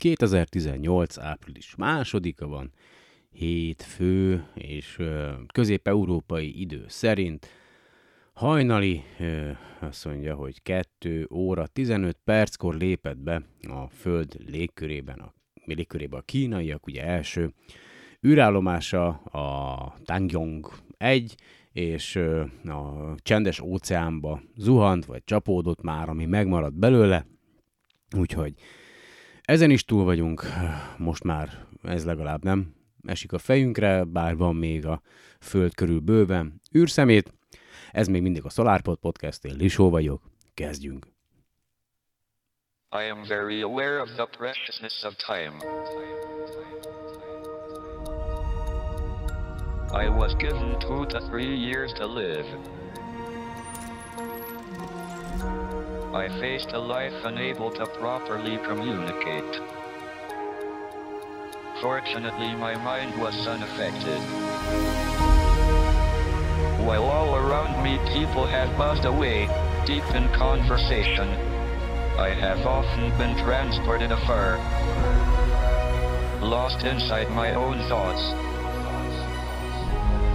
2018. április másodika van, hétfő, és közép-európai idő szerint hajnali, azt mondja, hogy 2 óra 15 perckor lépett be a Föld légkörében, a légkörében a kínaiak, ugye első űrállomása a Tangyong 1, és a csendes óceánba zuhant, vagy csapódott már, ami megmaradt belőle, úgyhogy ezen is túl vagyunk, most már ez legalább nem esik a fejünkre, bár van még a föld körül bőven űrszemét. Ez még mindig a SolarPod Podcast, én Lisó vagyok, kezdjünk! I am very aware of the preciousness of time. I was given two to three years to live. I faced a life unable to properly communicate. Fortunately, my mind was unaffected. While all around me people had buzzed away, deep in conversation, I have often been transported afar, lost inside my own thoughts,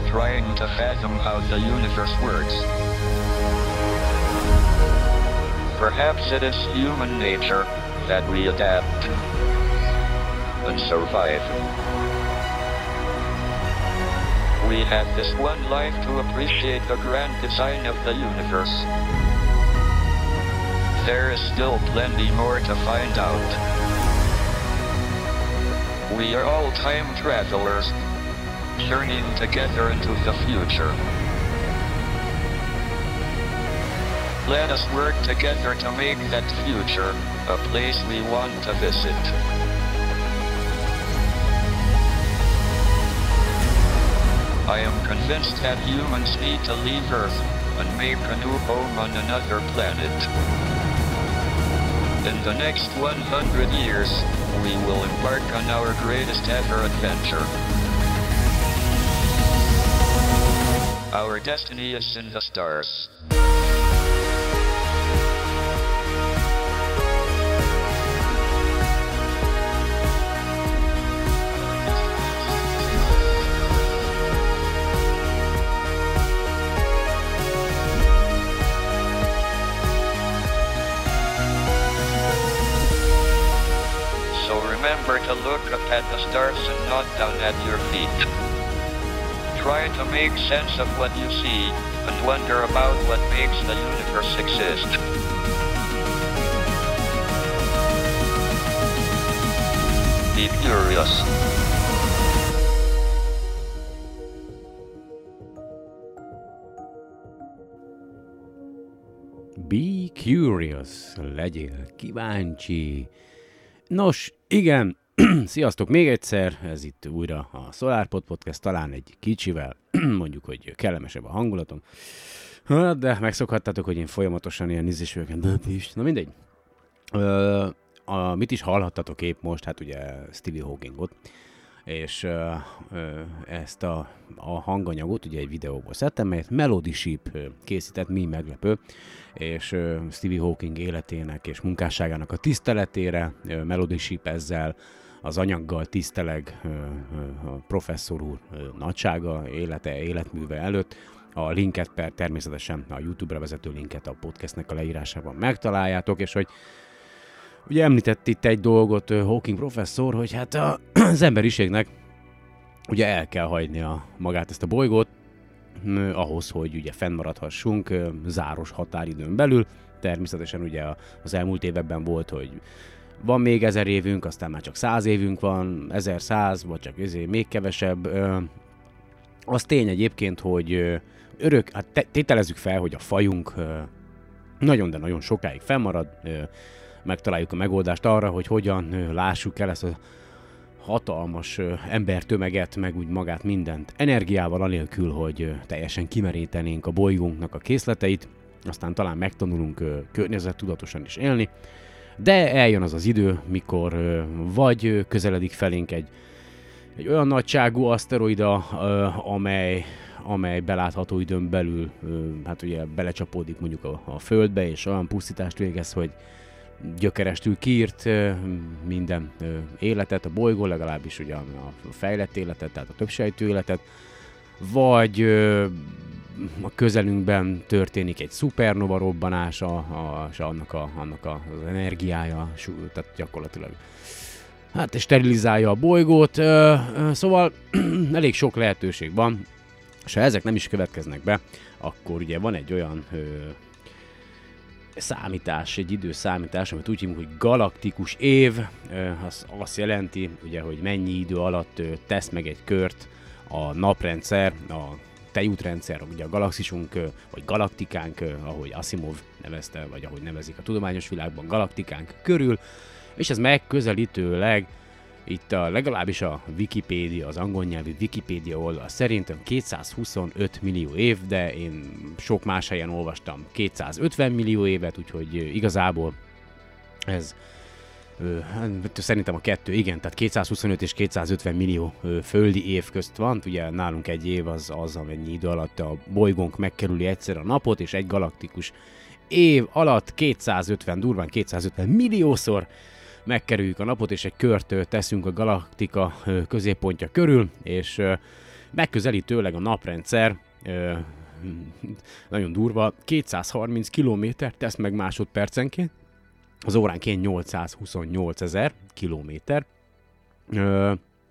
trying to fathom how the universe works. Perhaps it is human nature that we adapt and survive. We have this one life to appreciate the grand design of the universe. There is still plenty more to find out. We are all time travelers, journeying together into the future. Let us work together to make that future a place we want to visit. I am convinced that humans need to leave Earth and make a new home on another planet. In the next 100 years, we will embark on our greatest ever adventure. Our destiny is in the stars. Up at the stars and not down at your feet. Try to make sense of what you see and wonder about what makes the universe exist. Be curious. Be curious, legyél kíváncsi. Nos, igen, sziasztok még egyszer, ez itt újra a SolarPod Podcast, talán egy kicsivel, mondjuk, hogy kellemesebb a hangulatom. De megszokhattatok, hogy én folyamatosan ilyen ízésőken, de is, na mindegy. A, mit is hallhattatok épp most, hát ugye Stevie Hawkingot, és ezt a, a hanganyagot ugye egy videóból szedtem, melyet Melody Sheep készített, mi meglepő, és ö, Stevie Hawking életének és munkásságának a tiszteletére ö, Melody Sheep ezzel az anyaggal tiszteleg a professzor úr nagysága, élete, életműve előtt. A linket per természetesen a YouTube-ra vezető linket a podcastnek a leírásában megtaláljátok, és hogy Ugye említett itt egy dolgot Hawking professzor, hogy hát a, az emberiségnek ugye el kell hagynia magát ezt a bolygót, ahhoz, hogy ugye fennmaradhassunk záros határidőn belül. Természetesen ugye az elmúlt években volt, hogy van még ezer évünk, aztán már csak száz évünk van, ezer száz, vagy csak ezért még kevesebb. Az tény egyébként, hogy örök, hát tételezzük fel, hogy a fajunk nagyon, de nagyon sokáig fennmarad, megtaláljuk a megoldást arra, hogy hogyan lássuk el ezt a hatalmas embertömeget, meg úgy magát mindent. Energiával, anélkül, hogy teljesen kimerítenénk a bolygónknak a készleteit, aztán talán megtanulunk környezettudatosan is élni, de eljön az az idő, mikor vagy közeledik felénk egy, egy olyan nagyságú aszteroida, amely, amely belátható időn belül, hát ugye belecsapódik mondjuk a, a Földbe, és olyan pusztítást végez, hogy gyökerestül kiírt minden életet, a bolygó legalábbis ugye a fejlett életet, tehát a többsejtő életet, vagy a közelünkben történik egy szupernova robbanása, a, és annak, a, annak a, az energiája, tehát gyakorlatilag hát sterilizálja a bolygót, szóval elég sok lehetőség van, és ha ezek nem is következnek be, akkor ugye van egy olyan számítás, egy időszámítás, amit úgy hívunk, hogy galaktikus év, az azt jelenti, ugye, hogy mennyi idő alatt tesz meg egy kört a naprendszer, a tejútrendszer, ugye a galaxisunk, vagy galaktikánk, ahogy Asimov nevezte, vagy ahogy nevezik a tudományos világban, galaktikánk körül, és ez megközelítőleg itt a, legalábbis a Wikipédia, az angol nyelvű Wikipédia oldal szerint 225 millió év, de én sok más helyen olvastam 250 millió évet, úgyhogy igazából ez szerintem a kettő, igen, tehát 225 és 250 millió földi év közt van, ugye nálunk egy év az az, amennyi idő alatt a bolygónk megkerüli egyszer a napot, és egy galaktikus év alatt 250, durván 250 milliószor megkerüljük a napot, és egy kört teszünk a galaktika középpontja körül, és megközelítőleg a naprendszer nagyon durva, 230 km tesz meg másodpercenként, az óránként 828 ezer kilométer.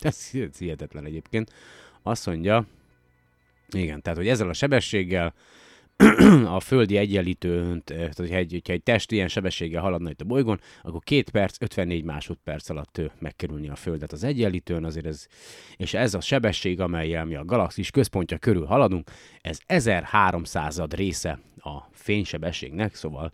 Ez, ez hihetetlen egyébként. Azt mondja, igen, tehát hogy ezzel a sebességgel a földi egyenlítőn, tehát hogyha egy, hogyha egy test ilyen sebességgel haladna itt a bolygón, akkor 2 perc, 54 másodperc alatt megkerülni a Földet az egyenlítőn, azért ez, és ez a sebesség, amelyel mi a galaxis központja körül haladunk, ez 1300 része a fénysebességnek, szóval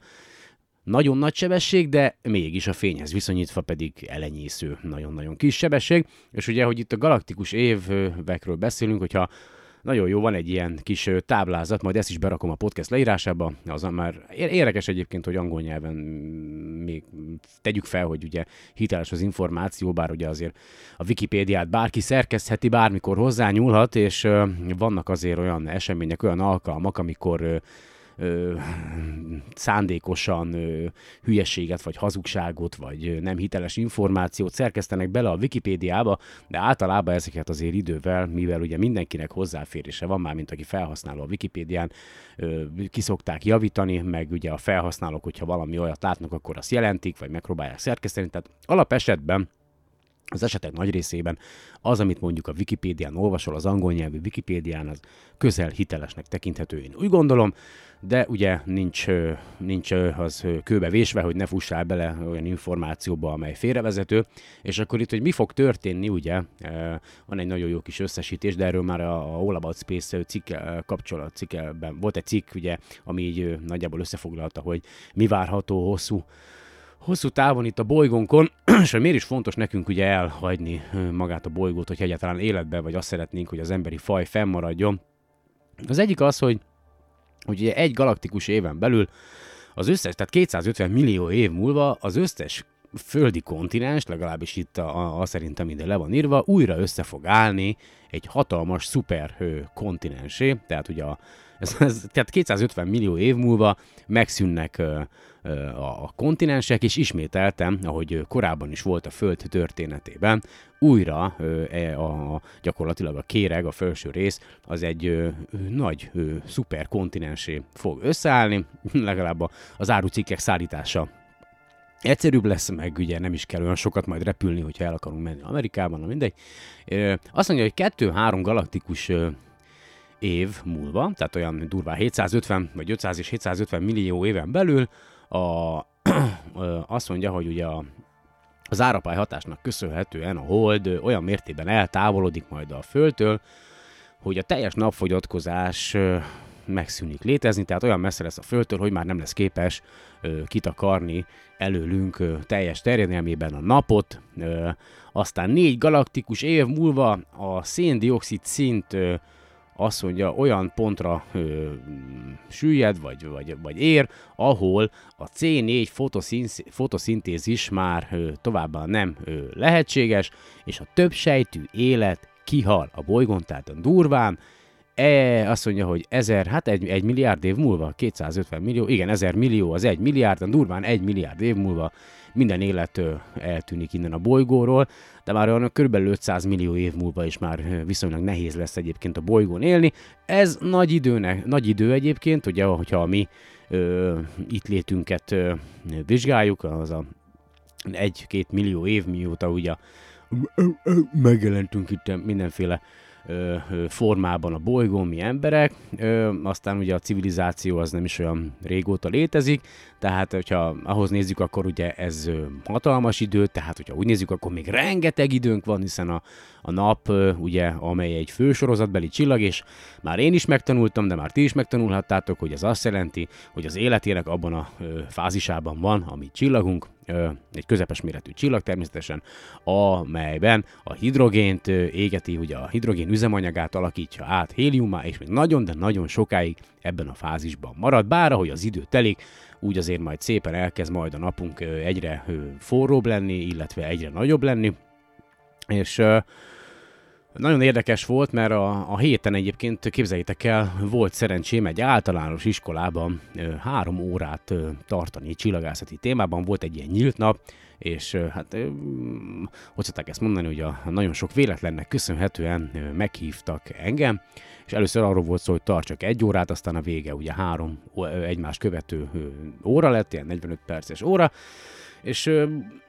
nagyon nagy sebesség, de mégis a fényhez viszonyítva pedig elenyésző, nagyon-nagyon kis sebesség. És ugye, hogy itt a galaktikus évekről beszélünk, hogyha nagyon jó, van egy ilyen kis táblázat, majd ezt is berakom a podcast leírásába. Az már érdekes egyébként, hogy angol nyelven még tegyük fel, hogy ugye hiteles az információ, bár ugye azért a Wikipédiát bárki szerkesztheti, bármikor hozzányúlhat, és vannak azért olyan események, olyan alkalmak, amikor ö, szándékosan ö, hülyeséget, vagy hazugságot, vagy nem hiteles információt szerkesztenek bele a Wikipédiába, de általában ezeket azért idővel, mivel ugye mindenkinek hozzáférése van már, mint aki felhasználó a Wikipédián, ö, kiszokták javítani, meg ugye a felhasználók, hogyha valami olyat látnak, akkor azt jelentik, vagy megpróbálják szerkeszteni, tehát alapesetben az esetek nagy részében az, amit mondjuk a Wikipédián olvasol, az angol nyelvű Wikipédián, az közel hitelesnek tekinthető, én úgy gondolom, de ugye nincs, nincs az kőbe vésve, hogy ne fussál bele olyan információba, amely félrevezető, és akkor itt, hogy mi fog történni, ugye, van egy nagyon jó kis összesítés, de erről már a All About Space cikk kapcsolat cikkben volt egy cikk, ugye, ami így nagyjából összefoglalta, hogy mi várható hosszú hosszú távon itt a bolygónkon, és hogy miért is fontos nekünk ugye elhagyni magát a bolygót, hogy egyáltalán életbe, vagy azt szeretnénk, hogy az emberi faj fennmaradjon. Az egyik az, hogy, hogy ugye egy galaktikus éven belül az összes, tehát 250 millió év múlva az összes földi kontinens, legalábbis itt a, a, a szerintem ide le van írva, újra össze fog állni egy hatalmas szuper kontinensé, tehát ugye a, ez, ez, tehát 250 millió év múlva megszűnnek a kontinensek, és ismételtem, ahogy korábban is volt a Föld történetében, újra e, a, gyakorlatilag a kéreg, a felső rész, az egy nagy ö, szuper kontinensé fog összeállni, legalább az árucikkek szállítása egyszerűbb lesz, meg ugye nem is kell olyan sokat majd repülni, hogyha el akarunk menni Amerikában, na mindegy. Azt mondja, hogy kettő-három galaktikus év múlva, tehát olyan durván 750 vagy 500 és 750 millió éven belül a, azt mondja, hogy ugye a, az árapály hatásnak köszönhetően a hold olyan mértékben eltávolodik majd a Földtől, hogy a teljes napfogyatkozás megszűnik létezni, tehát olyan messze lesz a Földtől, hogy már nem lesz képes ö, kitakarni előlünk ö, teljes terjedelmében a napot. Ö, aztán négy galaktikus év múlva a széndiokszid szint ö, azt mondja, olyan pontra ö, süllyed, vagy, vagy, vagy ér, ahol a C4 fotoszinsz, fotoszintézis már ö, továbbá nem ö, lehetséges, és a több sejtű élet kihal a bolygón, tehát a durván. E, azt mondja, hogy 1000, hát egy, egy milliárd év múlva, 250 millió, igen, 1000 millió az egy milliárd, durván egy milliárd év múlva minden élet eltűnik innen a bolygóról, de már olyan körülbelül 500 millió év múlva is már viszonylag nehéz lesz egyébként a bolygón élni. Ez nagy, időnek, nagy idő egyébként, ugye, hogyha mi ö, itt létünket ö, vizsgáljuk, az a egy-két millió év mióta ugye megjelentünk itt mindenféle formában a bolygón mi emberek, aztán ugye a civilizáció az nem is olyan régóta létezik, tehát hogyha ahhoz nézzük, akkor ugye ez hatalmas idő, tehát hogyha úgy nézzük, akkor még rengeteg időnk van, hiszen a, a nap, ugye, amely egy fősorozatbeli csillag, és már én is megtanultam, de már ti is megtanulhattátok, hogy ez azt jelenti, hogy az életének abban a fázisában van, ami csillagunk, egy közepes méretű csillag természetesen, amelyben a hidrogént égeti, ugye a hidrogén üzemanyagát alakítja át héliumá, és még nagyon, de nagyon sokáig ebben a fázisban marad, bár ahogy az idő telik, úgy azért majd szépen elkezd majd a napunk egyre forróbb lenni, illetve egyre nagyobb lenni, és nagyon érdekes volt, mert a, a héten egyébként képzeljétek el, volt szerencsém egy általános iskolában ö, három órát ö, tartani csillagászati témában, volt egy ilyen nyílt nap, és ö, hát ö, hogy szokták ezt mondani, hogy a, a nagyon sok véletlennek köszönhetően ö, meghívtak engem, és először arról volt szó, hogy tartsak egy órát, aztán a vége ugye három ö, egymás követő ö, óra lett, ilyen 45 perces óra, és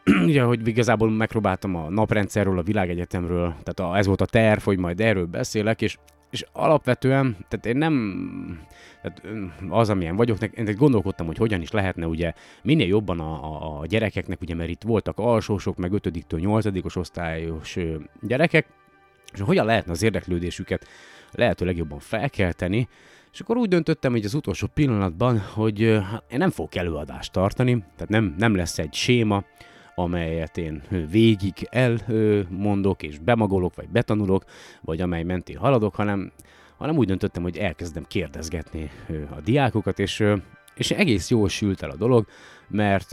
ugye, hogy igazából megpróbáltam a naprendszerről, a világegyetemről, tehát a, ez volt a terv, hogy majd erről beszélek, és, és alapvetően, tehát én nem, tehát az, amilyen vagyok, én gondolkodtam, hogy hogyan is lehetne ugye minél jobban a, a, a gyerekeknek, ugye, mert itt voltak alsósok, meg 5-től 8 osztályos gyerekek, és hogyan lehetne az érdeklődésüket lehető legjobban felkelteni, és akkor úgy döntöttem, hogy az utolsó pillanatban, hogy hát én nem fogok előadást tartani, tehát nem, nem lesz egy séma, amelyet én végig elmondok és bemagolok, vagy betanulok, vagy amely mentén haladok, hanem, hanem úgy döntöttem, hogy elkezdem kérdezgetni a diákokat, és, és egész jól sült el a dolog, mert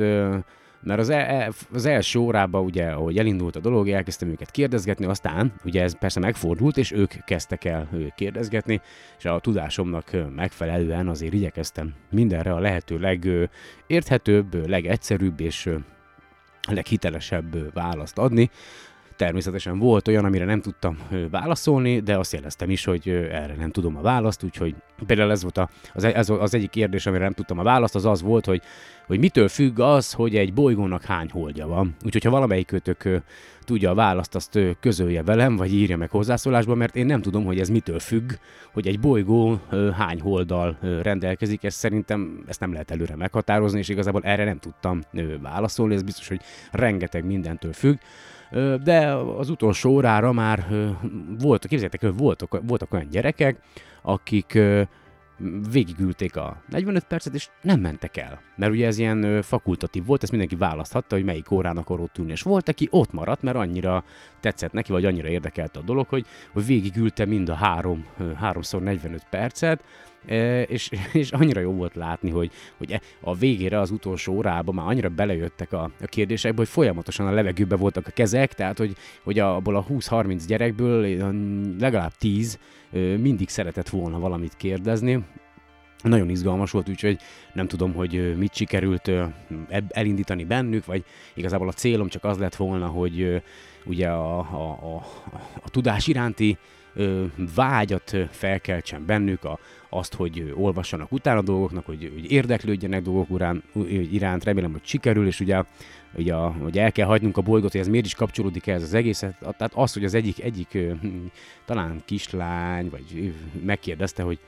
mert az, el, az első órában, ugye, ahogy elindult a dolog, elkezdtem őket kérdezgetni, aztán ugye ez persze megfordult, és ők kezdtek el kérdezgetni, és a tudásomnak megfelelően azért igyekeztem mindenre a lehető legérthetőbb, legegyszerűbb és leghitelesebb választ adni. Természetesen volt olyan, amire nem tudtam válaszolni, de azt jeleztem is, hogy erre nem tudom a választ, úgyhogy például ez volt az, e, ez az egyik kérdés, amire nem tudtam a választ, az az volt, hogy, hogy mitől függ az, hogy egy bolygónak hány holdja van. Úgyhogy ha valamelyikőtök tudja a választ, azt közölje velem, vagy írja meg hozzászólásban, mert én nem tudom, hogy ez mitől függ, hogy egy bolygó hány holdal rendelkezik, ezt szerintem ezt nem lehet előre meghatározni, és igazából erre nem tudtam válaszolni, ez biztos, hogy rengeteg mindentől függ de az utolsó órára már voltak, képzeljétek, voltak, voltak olyan gyerekek, akik végigülték a 45 percet, és nem mentek el. Mert ugye ez ilyen fakultatív volt, ezt mindenki választhatta, hogy melyik órán akar ott ülni. És volt, aki ott maradt, mert annyira tetszett neki, vagy annyira érdekelte a dolog, hogy, hogy végigülte mind a három, háromszor 45 percet, és, és annyira jó volt látni, hogy, hogy e, a végére az utolsó órában már annyira belejöttek a, a kérdésekbe, hogy folyamatosan a levegőbe voltak a kezek, tehát hogy, hogy abból a 20-30 gyerekből legalább 10 mindig szeretett volna valamit kérdezni, nagyon izgalmas volt, úgyhogy nem tudom, hogy mit sikerült elindítani bennük, vagy igazából a célom csak az lett volna, hogy ugye a, a, a, a tudás iránti vágyat felkeltsen bennük, a, azt, hogy olvassanak utána dolgoknak, hogy, hogy érdeklődjenek dolgok urán, iránt, remélem, hogy sikerül, és ugye, ugye hogy el kell hagynunk a bolygót, hogy ez miért is kapcsolódik ehhez az egészet, tehát az, hogy az egyik, egyik talán kislány, vagy megkérdezte, hogy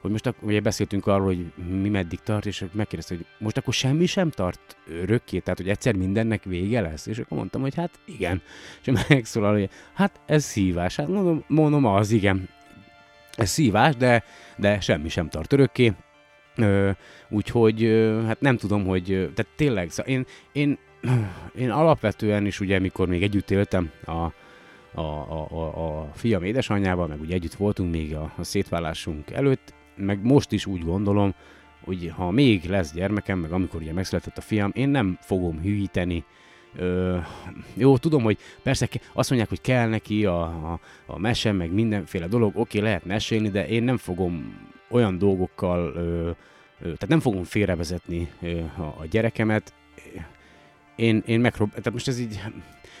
hogy most akkor, ugye beszéltünk arról, hogy mi meddig tart, és megkérdezte, hogy most akkor semmi sem tart örökké, tehát hogy egyszer mindennek vége lesz, és akkor mondtam, hogy hát igen, és megszólal, hogy hát ez szívás, hát mondom, mondom az, igen, ez szívás, de, de semmi sem tart örökké, Ö, úgyhogy hát nem tudom, hogy tehát tényleg, szóval én, én, én alapvetően is ugye, mikor még együtt éltem a, a, a, a, a fiam édesanyjával, meg ugye együtt voltunk még a, a szétválásunk előtt, meg most is úgy gondolom, hogy ha még lesz gyermekem, meg amikor ugye megszületett a fiam, én nem fogom hűíteni Ö, jó, tudom, hogy persze azt mondják, hogy kell neki a, a, a mese, meg mindenféle dolog, oké, lehet mesélni, de én nem fogom olyan dolgokkal, ö, ö, tehát nem fogom félrevezetni ö, a, a gyerekemet. Én, én megprób- tehát most ez így,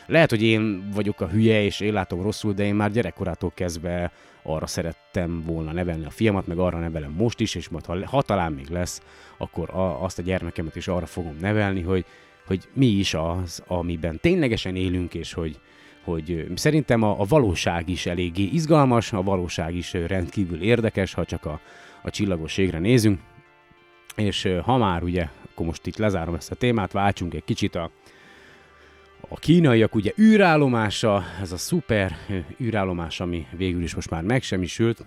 lehet, hogy én vagyok a hülye, és én látom rosszul, de én már gyerekkorától kezdve arra szerettem volna nevelni a fiamat, meg arra nevelem most is, és majd ha, ha talán még lesz, akkor a, azt a gyermekemet is arra fogom nevelni, hogy, hogy mi is az, amiben ténylegesen élünk, és hogy, hogy szerintem a, a valóság is eléggé izgalmas, a valóság is rendkívül érdekes, ha csak a, a csillagos nézünk. És ha már ugye, akkor most itt lezárom ezt a témát, váltsunk egy kicsit a, a kínaiak ugye űrállomása, ez a szuper űrállomás, ami végül is most már megsemmisült,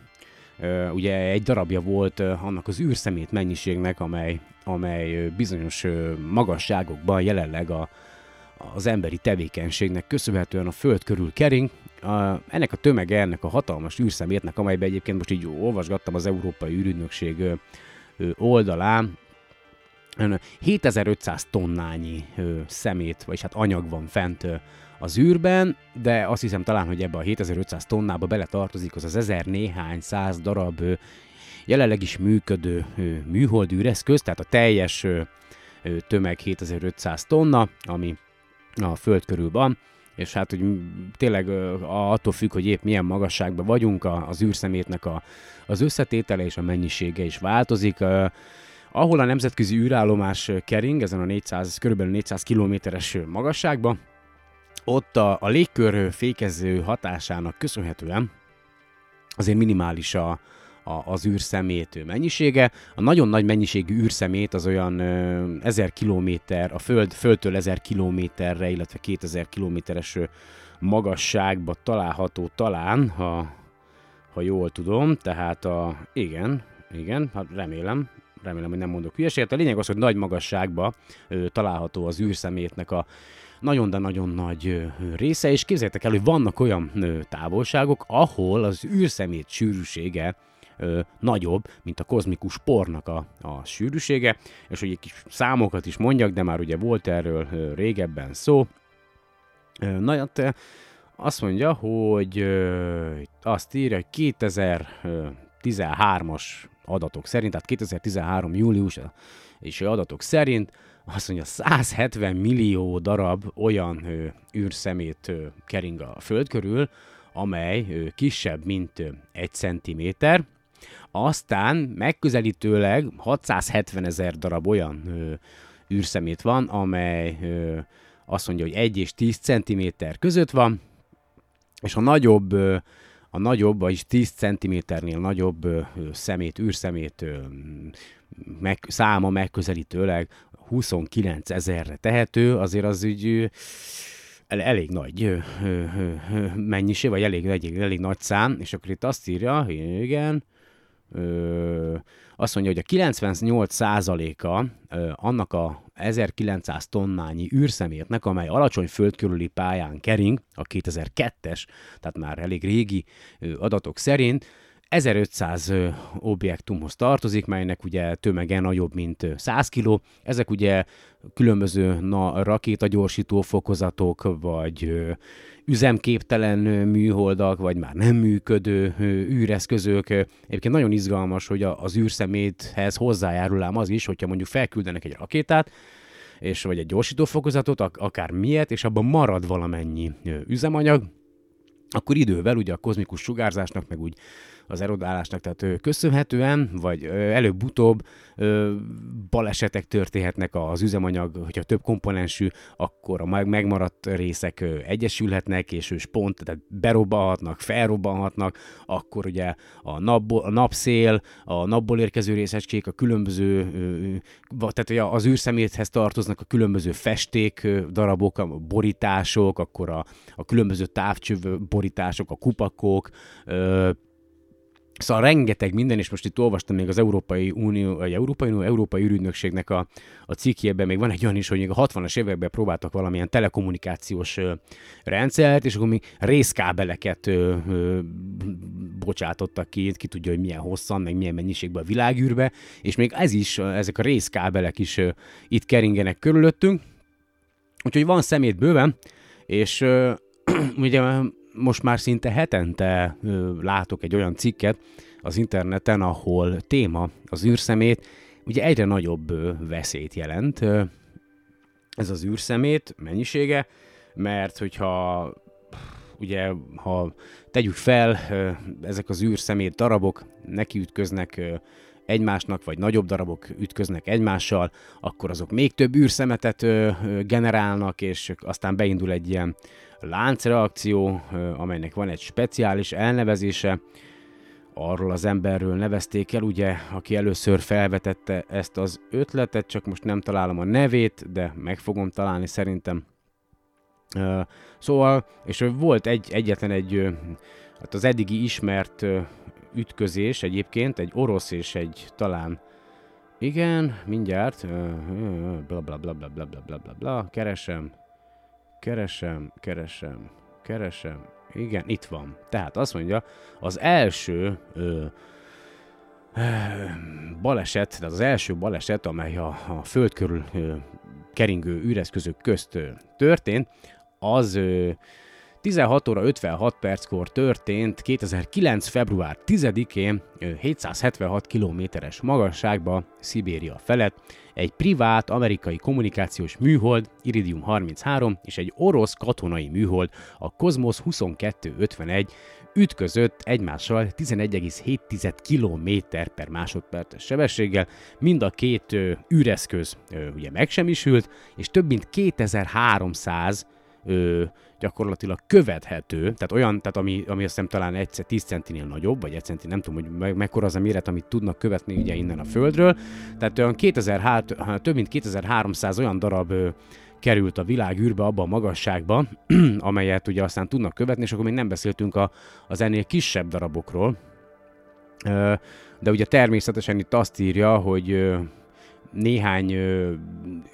ugye egy darabja volt annak az űrszemét mennyiségnek, amely, amely bizonyos magasságokban jelenleg a, az emberi tevékenységnek köszönhetően a Föld körül kering. A, ennek a tömege, ennek a hatalmas űrszemétnek, amelyben egyébként most így olvasgattam az Európai űrügynökség oldalán, 7500 tonnányi szemét, vagy hát anyag van fent az űrben, de azt hiszem talán, hogy ebbe a 7500 tonnába bele tartozik az az ezer néhány száz darab jelenleg is működő műhold űreszköz, tehát a teljes tömeg 7500 tonna, ami a Föld körül van, és hát hogy tényleg attól függ, hogy épp milyen magasságban vagyunk, az űrszemétnek a, az összetétele és a mennyisége is változik. Ahol a nemzetközi űrállomás kering, ezen a 400, kb. 400 kilométeres magasságban, ott a, a légkör fékező hatásának köszönhetően azért minimális a, a, az űrszemét mennyisége. A nagyon nagy mennyiségű űrszemét az olyan ö, 1000 kilométer, a föld, földtől 1000 kilométerre, illetve 2000 kilométeres magasságba található talán, ha, ha jól tudom, tehát a, igen, igen, hát remélem, remélem, hogy nem mondok hülyeséget. A lényeg az, hogy nagy magasságba ö, található az űrszemétnek a nagyon, de nagyon nagy része, és képzeljétek el, hogy vannak olyan távolságok, ahol az űrszemét sűrűsége ö, nagyobb, mint a kozmikus pornak a, a sűrűsége, és hogy egy kis számokat is mondjak, de már ugye volt erről ö, régebben szó. Ö, na, hát, azt mondja, hogy ö, azt írja, hogy 2013-as adatok szerint, tehát 2013 július és adatok szerint azt mondja, 170 millió darab olyan ö, űrszemét ö, kering a Föld körül, amely ö, kisebb, mint ö, egy centiméter. Aztán megközelítőleg 670 ezer darab olyan ö, űrszemét van, amely ö, azt mondja, hogy 1 és 10 centiméter között van, és a nagyobb ö, a nagyobb, vagyis 10 cm-nél nagyobb ö, szemét, űrszemét ö, meg, száma megközelítőleg 29 ezerre tehető, azért az úgy elég nagy mennyiség, vagy elég, elég, elég nagy szám, és akkor itt azt írja, igen, ö, azt mondja, hogy a 98%-a ö, annak a 1900 tonnányi űrszemétnek, amely alacsony föld körüli pályán kering, a 2002-es, tehát már elég régi ö, adatok szerint, 1500 objektumhoz tartozik, melynek ugye tömege nagyobb, mint 100 kg. Ezek ugye különböző na, rakétagyorsító fokozatok, vagy üzemképtelen műholdak, vagy már nem működő űreszközök. Egyébként nagyon izgalmas, hogy az űrszeméthez hozzájárul ám az is, hogyha mondjuk felküldenek egy rakétát, és vagy egy gyorsítófokozatot, akár miért, és abban marad valamennyi üzemanyag, akkor idővel ugye a kozmikus sugárzásnak, meg úgy az erodálásnak, tehát köszönhetően, vagy előbb-utóbb balesetek történhetnek az üzemanyag, hogyha több komponensű, akkor a megmaradt részek egyesülhetnek, és ős pont, tehát berobbanhatnak, felrobbanhatnak, akkor ugye a, napból, a napszél, a napból érkező részecskék, a különböző, tehát az űrszeméthez tartoznak a különböző festék darabok, a borítások, akkor a, a különböző távcső borítások, a kupakok, Szóval rengeteg minden, és most itt olvastam még az Európai Unió, vagy Európai Unió, Európai Ürügynökségnek a, a cikkjében, még van egy olyan is, hogy még a 60-as években próbáltak valamilyen telekommunikációs rendszert, és akkor még részkábeleket ö, ö, bocsátottak ki, ki tudja, hogy milyen hosszan, meg milyen mennyiségben a világűrbe, és még ez is, ezek a részkábelek is ö, itt keringenek körülöttünk, Úgyhogy van szemét bőven, és ö, ugye most már szinte hetente látok egy olyan cikket az interneten, ahol téma az űrszemét, ugye egyre nagyobb veszélyt jelent ez az űrszemét mennyisége, mert hogyha ugye, ha tegyük fel, ezek az űrszemét darabok nekiütköznek egymásnak, vagy nagyobb darabok ütköznek egymással, akkor azok még több űrszemetet generálnak, és aztán beindul egy ilyen láncreakció, amelynek van egy speciális elnevezése, arról az emberről nevezték el, ugye, aki először felvetette ezt az ötletet, csak most nem találom a nevét, de meg fogom találni szerintem. Szóval, és volt egy, egyetlen egy, hát az eddigi ismert ütközés egyébként, egy orosz és egy talán igen, mindjárt, bla bla bla bla bla bla bla bla, keresem, keresem, keresem, keresem, igen, itt van. Tehát azt mondja, az első ö, ö, baleset, tehát az első baleset, amely a, a föld körül ö, keringő űreszközök közt ö, történt, az ö, 16 óra 56 perckor történt 2009. február 10-én 776 kilométeres magasságba Szibéria felett egy privát amerikai kommunikációs műhold Iridium 33 és egy orosz katonai műhold a Cosmos 2251 ütközött egymással 11,7 km per másodperces sebességgel, mind a két ö, űreszköz ö, ugye megsemmisült, és több mint 2300 ö, gyakorlatilag követhető, tehát olyan, tehát ami, ami azt hiszem talán egyszer 10 centinél nagyobb, vagy egy centi, nem tudom, hogy me, mekkora az a méret, amit tudnak követni ugye innen a Földről. Tehát olyan 2000, több mint 2300 olyan darab került a világ űrbe abba a magasságba, amelyet ugye aztán tudnak követni, és akkor még nem beszéltünk a, az ennél kisebb darabokról. De ugye természetesen itt azt írja, hogy néhány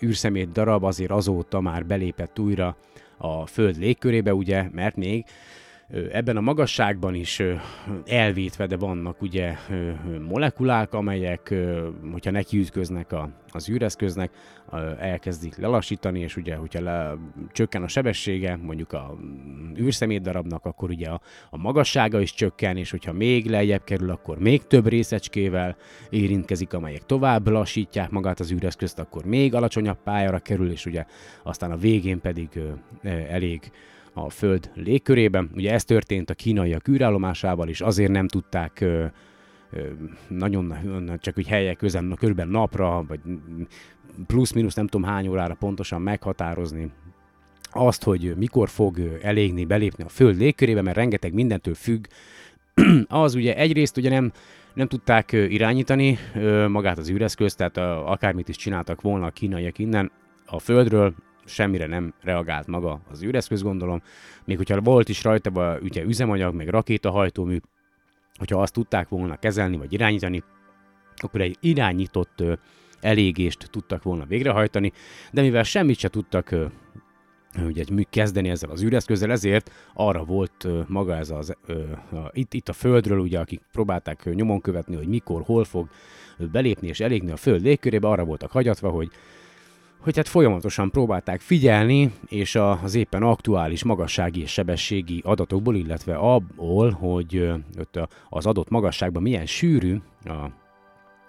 űrszemét darab azért azóta már belépett újra a Föld légkörébe, ugye, mert még ebben a magasságban is elvétve, de vannak ugye molekulák, amelyek, hogyha nekiütköznek a, az űreszköznek, elkezdik lelassítani, és ugye, hogyha le, csökken a sebessége, mondjuk a mm, űrszemét darabnak, akkor ugye a, a magassága is csökken, és hogyha még lejjebb kerül, akkor még több részecskével érintkezik, amelyek tovább lassítják magát az űreszközt, akkor még alacsonyabb pályára kerül, és ugye aztán a végén pedig elég a Föld légkörében. Ugye ez történt a kínaiak űrállomásával, és azért nem tudták ö, ö, nagyon csak úgy helyek közel, körülbelül napra, vagy plusz-minusz nem tudom hány órára pontosan meghatározni azt, hogy mikor fog elégni belépni a Föld légkörébe, mert rengeteg mindentől függ. az ugye egyrészt ugye nem, nem tudták irányítani magát az űreszközt, tehát akármit is csináltak volna a kínaiak innen a Földről, semmire nem reagált maga az űreszköz, gondolom. Még hogyha volt is rajta ugye üzemanyag, meg rakétahajtómű, hogyha azt tudták volna kezelni, vagy irányítani, akkor egy irányított elégést tudtak volna végrehajtani, de mivel semmit se tudtak ugye kezdeni ezzel az űreszközzel, ezért arra volt maga ez az, itt, itt a Földről, ugye, akik próbálták nyomon követni, hogy mikor, hol fog belépni és elégni a Föld légkörébe, arra voltak hagyatva, hogy hogy hát folyamatosan próbálták figyelni, és az éppen aktuális magassági és sebességi adatokból, illetve abból, hogy az adott magasságban milyen sűrű a,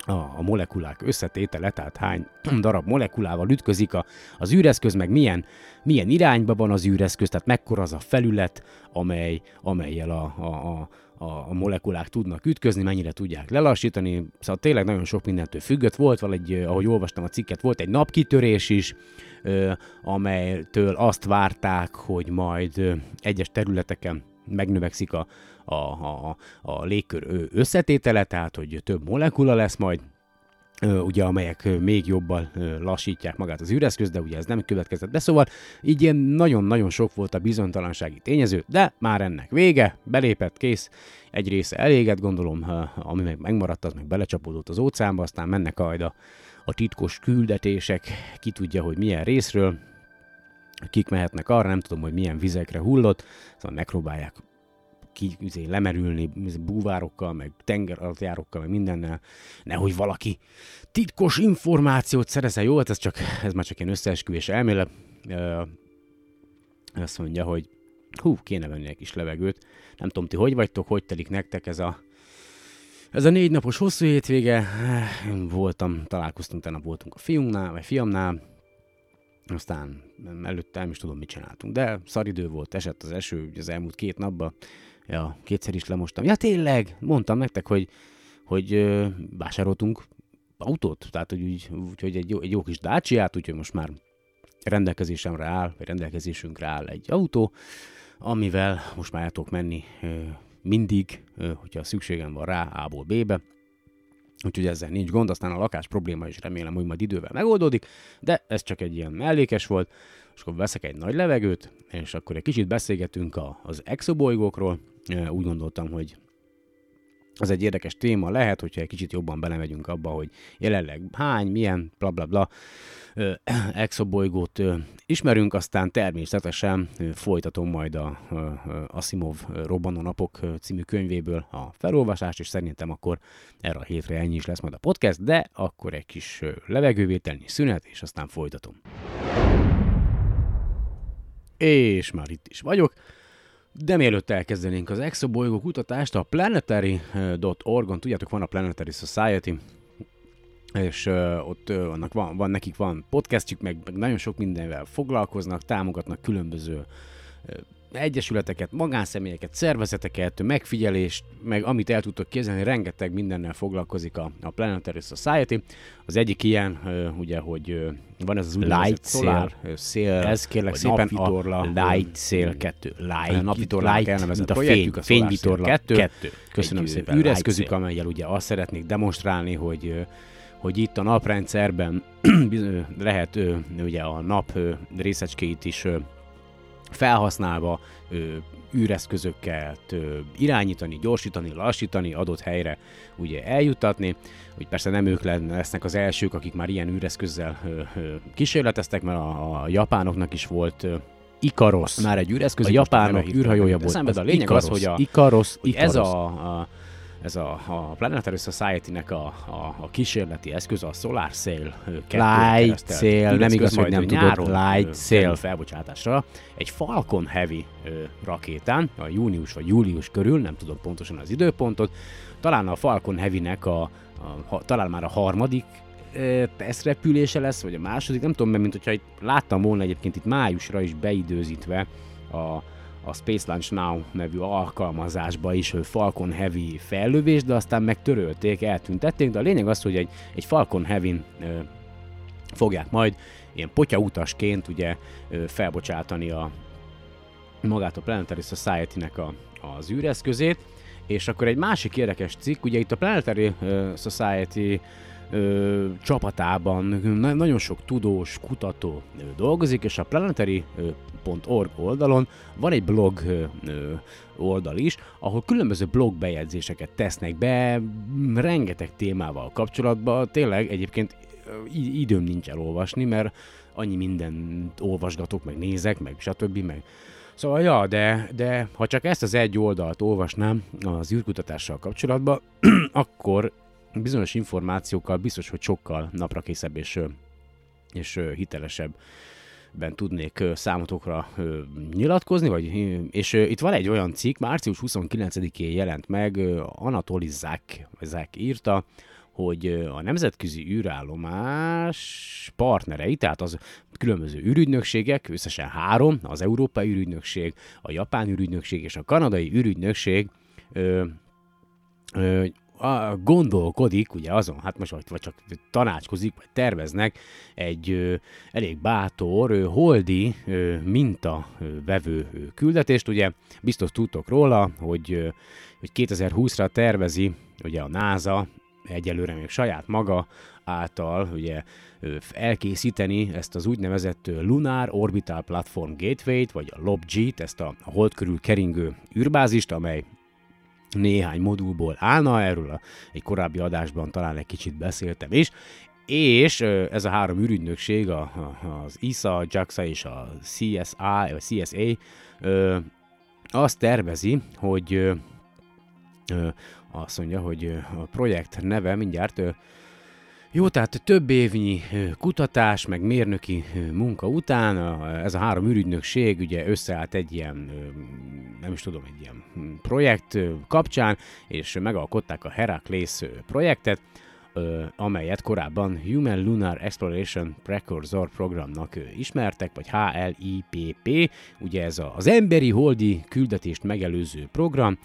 a, molekulák összetétele, tehát hány darab molekulával ütközik a, az űreszköz, meg milyen, milyen irányba van az űreszköz, tehát mekkora az a felület, amely, amelyel a, a, a a, molekulák tudnak ütközni, mennyire tudják lelassítani, szóval tényleg nagyon sok mindentől függött. Volt valahogy, ahogy olvastam a cikket, volt egy napkitörés is, ö, amelytől azt várták, hogy majd ö, egyes területeken megnövekszik a, a, a, a légkör összetétele, tehát hogy több molekula lesz majd, ugye, amelyek még jobban lassítják magát az üreszköz, de ugye ez nem következett be, szóval így ilyen nagyon-nagyon sok volt a bizonytalansági tényező, de már ennek vége, belépett, kész, egy része elégett, gondolom, ami meg megmaradt, az meg belecsapódott az óceánba, aztán mennek majd a, a titkos küldetések, ki tudja, hogy milyen részről, kik mehetnek arra, nem tudom, hogy milyen vizekre hullott, szóval megpróbálják ki, üzé, lemerülni búvárokkal, meg tengeralattjárókkal, meg mindennel, nehogy valaki titkos információt szerezze. Jó, hát ez, csak, ez már csak ilyen összeesküvés elmélet, azt mondja, hogy hú, kéne venni egy kis levegőt. Nem tudom, ti hogy vagytok, hogy telik nektek ez a ez a négy napos hosszú hétvége, voltam, találkoztunk, tegnap voltunk a fiunknál, vagy fiamnál, aztán előtte nem is tudom, mit csináltunk, de szaridő volt, esett az eső az elmúlt két napban, ja, kétszer is lemostam. Ja, tényleg, mondtam nektek, hogy, hogy ö, vásároltunk autót, tehát hogy, úgy, úgy, hogy egy, jó, egy jó kis Dacia-t, úgyhogy most már rendelkezésemre áll, vagy rendelkezésünkre áll egy autó, amivel most már el tudok menni ö, mindig, ö, hogyha szükségem van rá A-ból B-be, Úgyhogy ezzel nincs gond, aztán a lakás probléma is remélem, hogy majd idővel megoldódik, de ez csak egy ilyen mellékes volt, és akkor veszek egy nagy levegőt, és akkor egy kicsit beszélgetünk a, az exobolygókról. Úgy gondoltam, hogy ez egy érdekes téma lehet, hogyha egy kicsit jobban belemegyünk abba, hogy jelenleg hány, milyen, bla bla bla exobolygót ismerünk, aztán természetesen folytatom majd a Asimov Robbanó Napok című könyvéből a felolvasást, és szerintem akkor erre a hétre ennyi is lesz majd a podcast, de akkor egy kis levegővételnyi szünet, és aztán folytatom. És már itt is vagyok. De mielőtt elkezdenénk az exobolygó kutatást, a planetary.org-on, tudjátok, van a Planetary Society, és uh, ott uh, annak van, van, nekik van podcastjük, meg, meg nagyon sok mindenvel foglalkoznak, támogatnak különböző uh, egyesületeket, magánszemélyeket, szervezeteket, megfigyelést, meg amit el tudtok képzelni, rengeteg mindennel foglalkozik a, a Planetary Society. Az egyik ilyen, ugye, hogy van ez az Light Sail, szél, ez kérlek szépen napvitorla, a Light Sail 2. Light, napvitorla light, mint a fény, a fényvitorla 2. 2. Köszönöm Egy szépen. Üreszközük, amelyel ugye azt szeretnék demonstrálni, hogy hogy itt a naprendszerben lehet ugye a nap részecskéit is felhasználva űreszközöket irányítani, gyorsítani, lassítani, adott helyre ugye eljutatni, hogy persze nem ők lesznek az elsők, akik már ilyen űreszközzel kísérleteztek, mert a, a japánoknak is volt Ikaros. Már egy űreszköz. A japánok űrhajója volt. Eszembe, a lényeg Ikaros. az, hogy, a, Ikaros, hogy Ikaros. ez a, a ez a, a Planetary Society-nek a, a, a kísérleti eszköz a Solar Sail 2 Light Sail, nem igaz, hogy nem tudod, Light Sail. felbocsátásra egy Falcon Heavy ö, rakétán, a június vagy július körül, nem tudom pontosan az időpontot, talán a Falcon Heavy-nek a, a, a talán már a harmadik ö, tesztrepülése lesz, vagy a második, nem tudom, mert mint hogyha itt láttam volna egyébként itt májusra is beidőzítve a, a Space Launch Now nevű alkalmazásba is Falcon Heavy fellövés, de aztán megtörölték, eltüntették, de a lényeg az, hogy egy, egy Falcon Heavy fogják majd ilyen potyautasként ugye felbocsátani a magát a Planetary Society-nek a, az űreszközét, és akkor egy másik érdekes cikk, ugye itt a Planetary Society ö, csapatában na- nagyon sok tudós, kutató ö, dolgozik, és a planetary.org oldalon van egy blog ö, oldal is, ahol különböző blog bejegyzéseket tesznek be, rengeteg témával kapcsolatban, tényleg egyébként időm nincs elolvasni, mert annyi mindent olvasgatok, meg nézek, meg stb. meg Szóval, ja, de, de ha csak ezt az egy oldalt olvasnám az űrkutatással kapcsolatban, akkor bizonyos információkkal biztos, hogy sokkal naprakészebb és, és ö, hitelesebben tudnék számotokra nyilatkozni, vagy, és itt van egy olyan cikk, március 29-én jelent meg, Anatoli Zák, Zák írta, hogy a nemzetközi űrállomás partnerei, tehát az különböző űrügynökségek, összesen három, az Európai űrügynökség, a Japán űrügynökség és a Kanadai űrügynökség a, gondolkodik, ugye azon, hát most vagy, csak tanácskozik, vagy terveznek egy ö, elég bátor ö, holdi ö, minta ö, küldetést, ugye biztos tudtok róla, hogy, ö, hogy 2020-ra tervezi ugye a NASA egyelőre még saját maga által ugye elkészíteni ezt az úgynevezett Lunar Orbital Platform Gateway-t, vagy a LOBG-t, ezt a hold körül keringő űrbázist, amely néhány modulból állna, erről a, egy korábbi adásban talán egy kicsit beszéltem is, és ez a három a, az ISA, a JAXA és a CSA, vagy CSA azt tervezi, hogy azt mondja, hogy a projekt neve mindjárt Jó, tehát több évnyi kutatás, meg mérnöki munka után ez a három ürügynökség ugye összeállt egy ilyen, nem is tudom, egy ilyen hm, projekt kapcsán, és megalkották a Heracles projektet, amelyet korábban Human Lunar Exploration Precursor programnak ismertek, vagy HLIPP, ugye ez az emberi holdi küldetést megelőző program,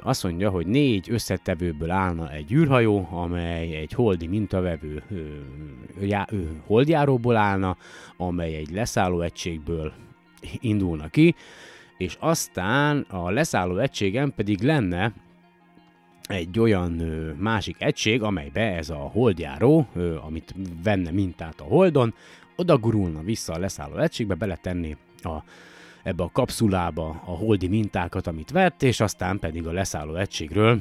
azt mondja, hogy négy összetevőből állna egy űrhajó, amely egy holdi mintavevő já, holdjáróból állna, amely egy leszálló egységből indulna ki, és aztán a leszálló egységen pedig lenne egy olyan másik egység, amelybe ez a holdjáró, amit venne mintát a holdon, oda gurulna vissza a leszálló egységbe, beletenni a ebbe a kapszulába a holdi mintákat, amit vett, és aztán pedig a leszálló egységről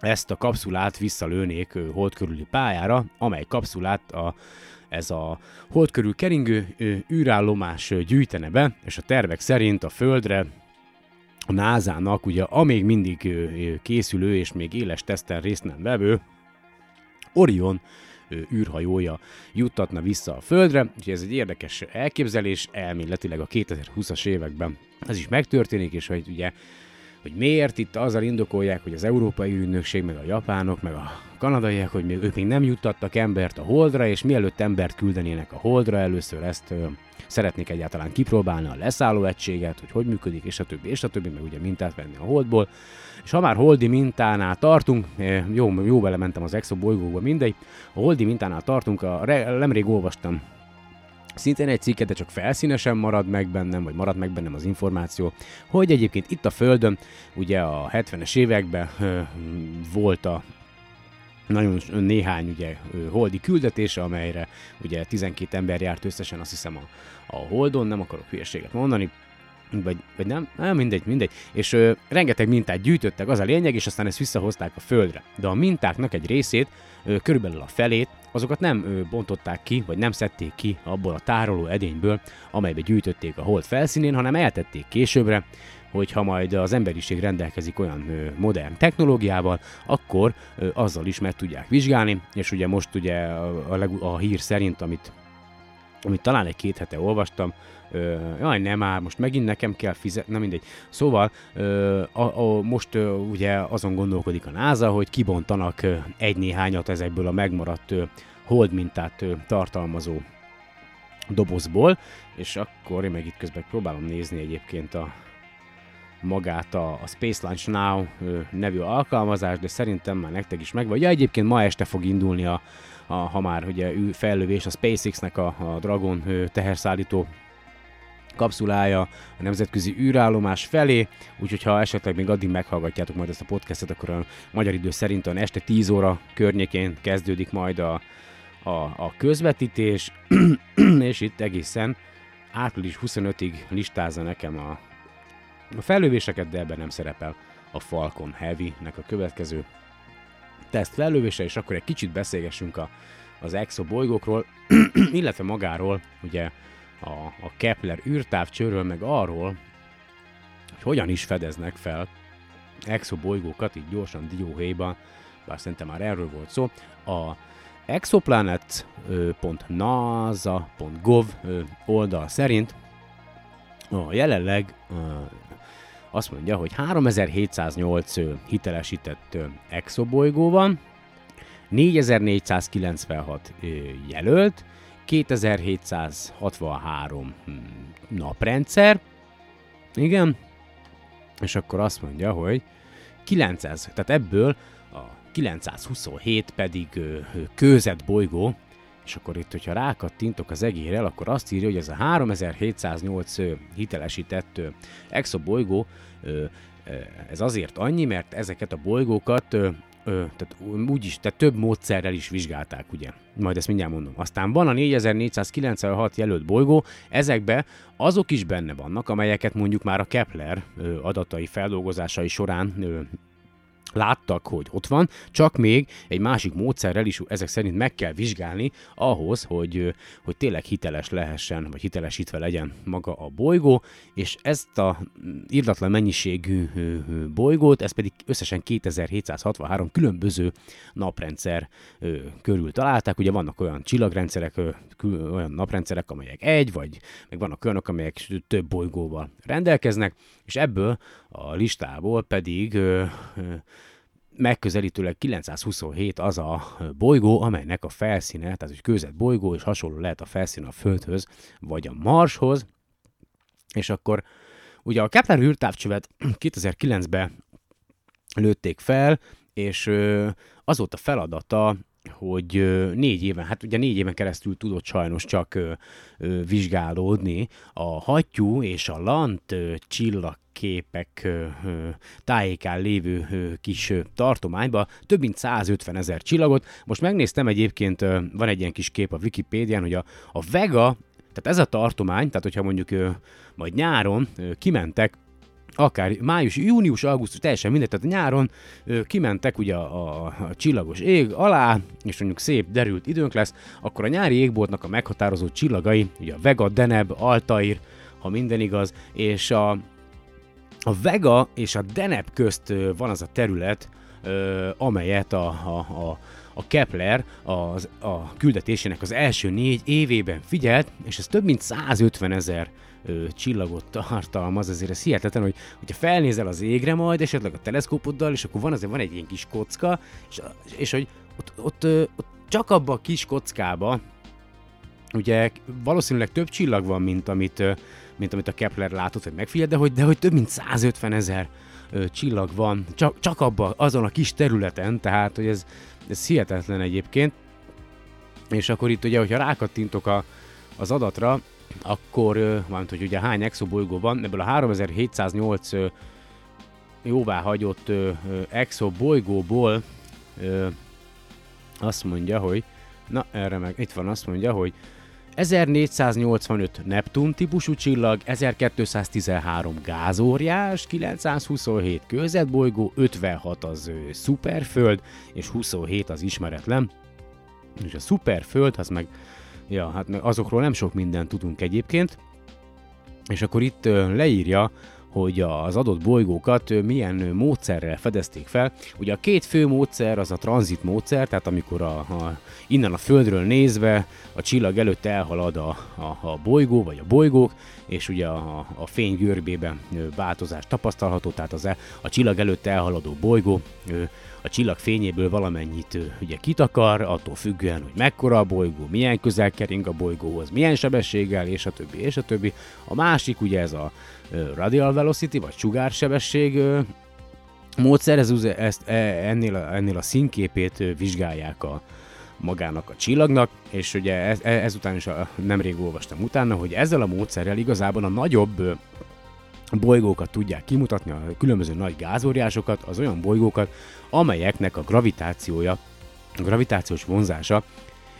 ezt a kapszulát visszalőnék hold körüli pályára, amely kapszulát a, ez a hold körül keringő űrállomás gyűjtene be, és a tervek szerint a Földre a NASA-nak ugye amíg mindig készülő és még éles teszten részt nem vevő Orion űrhajója juttatna vissza a Földre, úgyhogy ez egy érdekes elképzelés, elméletileg a 2020-as években ez is megtörténik, és hogy ugye hogy miért itt azzal indokolják, hogy az Európai Ügynökség, meg a japánok, meg a kanadaiak, hogy még, ők még nem juttattak embert a Holdra, és mielőtt embert küldenének a Holdra, először ezt ö, szeretnék egyáltalán kipróbálni a leszálló egységet, hogy hogy működik, és a többi, és a többi, meg ugye mintát venni a Holdból. És ha már holdi mintánál tartunk, jó, jó belementem az exo bolygóba, mindegy, a holdi mintánál tartunk, a, nemrég olvastam Szintén egy cikket, de csak felszínesen marad meg bennem, vagy marad meg bennem az információ, hogy egyébként itt a Földön, ugye a 70-es években ö, volt a nagyon néhány ugye holdi küldetése, amelyre ugye 12 ember járt összesen, azt hiszem a, a Holdon, nem akarok hülyeséget mondani, vagy, vagy nem, nem, mindegy, mindegy. És ö, rengeteg mintát gyűjtöttek, az a lényeg, és aztán ezt visszahozták a földre. De a mintáknak egy részét, ö, körülbelül a felét, azokat nem ö, bontották ki, vagy nem szedték ki abból a tároló edényből, amelybe gyűjtötték a hold felszínén, hanem eltették későbbre, hogyha majd az emberiség rendelkezik olyan ö, modern technológiával, akkor ö, azzal is meg tudják vizsgálni, és ugye most ugye a, a, a hír szerint, amit, amit talán egy két hete olvastam, Ö, jaj, nem már, most megint nekem kell fizetni, nem mindegy. Szóval ö, a, a, most ö, ugye azon gondolkodik a NASA, hogy kibontanak egy-néhányat ezekből a megmaradt ö, hold mintát ö, tartalmazó dobozból, és akkor én meg itt közben próbálom nézni egyébként a magát a, a Space Launch Now ö, nevű alkalmazás, de szerintem már nektek is megvan. Ja, egyébként ma este fog indulni a, a ha már ugye fellövés a SpaceX-nek a, a Dragon teherszállító kapszulája a nemzetközi űrállomás felé, úgyhogy ha esetleg még addig meghallgatjátok majd ezt a podcastet, akkor a magyar idő szerint a este 10 óra környékén kezdődik majd a, a, a közvetítés, és itt egészen április 25-ig listázza nekem a, a fellövéseket, de ebben nem szerepel a Falcon Heavy-nek a következő teszt fellövése, és akkor egy kicsit beszélgessünk a, az EXO bolygókról, illetve magáról, ugye a, a Kepler űrtávcsőről, meg arról, hogy hogyan is fedeznek fel exobolygókat így gyorsan dióhéjban, bár szerintem már erről volt szó, a exoplanet.nasa.gov oldal szerint a jelenleg azt mondja, hogy 3708 hitelesített exobolygó van, 4496 jelölt, 2763 hm, naprendszer, igen, és akkor azt mondja, hogy 900, tehát ebből a 927 pedig kőzet bolygó, és akkor itt, hogyha rákattintok az egérrel, akkor azt írja, hogy ez a 3708 hitelesített exobolygó, ez azért annyi, mert ezeket a bolygókat tehát úgyis, tehát több módszerrel is vizsgálták, ugye. Majd ezt mindjárt mondom. Aztán van a 4496 jelölt bolygó, ezekbe azok is benne vannak, amelyeket mondjuk már a Kepler adatai feldolgozásai során láttak, hogy ott van, csak még egy másik módszerrel is ezek szerint meg kell vizsgálni ahhoz, hogy, hogy tényleg hiteles lehessen, vagy hitelesítve legyen maga a bolygó, és ezt a írdatlan mennyiségű bolygót, ez pedig összesen 2763 különböző naprendszer körül találták. Ugye vannak olyan csillagrendszerek, olyan naprendszerek, amelyek egy, vagy meg vannak olyanok, amelyek több bolygóval rendelkeznek, és ebből a listából pedig ö, ö, megközelítőleg 927 az a bolygó, amelynek a felszíne, tehát egy kőzet bolygó, és hasonló lehet a felszíne a Földhöz, vagy a Marshoz, és akkor ugye a Kepler űrtávcsövet 2009-ben lőtték fel, és az volt a feladata, hogy négy éven, hát ugye négy éven keresztül tudott sajnos csak vizsgálódni a hattyú és a lant ö, csillagképek tájékán lévő kis tartományba több mint 150 ezer csillagot. Most megnéztem egyébként, van egy ilyen kis kép a Wikipédián, hogy a, a Vega, tehát ez a tartomány, tehát hogyha mondjuk majd nyáron kimentek akár május, június, augusztus, teljesen mindegy, tehát nyáron ö, kimentek ugye a, a, a csillagos ég alá, és mondjuk szép, derült időnk lesz, akkor a nyári égboltnak a meghatározó csillagai, ugye a Vega, Deneb, Altair, ha minden igaz, és a, a Vega és a Deneb közt van az a terület, ö, amelyet a, a, a a Kepler az, a küldetésének az első négy évében figyelt, és ez több mint 150 ezer ö, csillagot tartalmaz, ezért ez hihetetlen, hogy hogyha felnézel az égre majd, esetleg a teleszkópoddal, és akkor van azért van egy ilyen kis kocka, és, és hogy ott, ott, ott csak abba a kis kockába, ugye valószínűleg több csillag van, mint amit, mint amit a Kepler látott, vagy megfigyelt, de hogy, de hogy több mint 150 ezer csillag van, csak, csak abban, azon a kis területen, tehát hogy ez, ez hihetetlen egyébként. És akkor itt ugye, hogyha rákattintok a, az adatra, akkor, mármint, hogy ugye hány exobolygó van, ebből a 3708 jóvá hagyott exobolygóból azt mondja, hogy na erre meg itt van azt mondja, hogy 1485 Neptun típusú csillag, 1213 gázóriás, 927 kőzetbolygó, 56 az szuperföld, és 27 az ismeretlen. És a szuperföld, az meg Ja, hát azokról nem sok mindent tudunk egyébként. És akkor itt leírja, hogy az adott bolygókat milyen módszerrel fedezték fel. Ugye a két fő módszer az a tranzit módszer, tehát amikor a, a, innen a Földről nézve a csillag előtt elhalad a, a, a bolygó vagy a bolygók, és ugye a, a fény görbében változás tapasztalható, tehát az e, a csillag előtt elhaladó bolygó a csillag fényéből valamennyit ugye kitakar, attól függően, hogy mekkora a bolygó, milyen közel kering a bolygóhoz, milyen sebességgel, és a többi, és a többi. A másik ugye ez a radial velocity, vagy sugársebesség módszer, ez, ezt, e, ennél, a, ennél a színképét vizsgálják a, magának a csillagnak, és ugye ez, e, ezután is a, nemrég olvastam utána, hogy ezzel a módszerrel igazából a nagyobb bolygókat tudják kimutatni, a különböző nagy gázóriásokat, az olyan bolygókat, amelyeknek a gravitációja, a gravitációs vonzása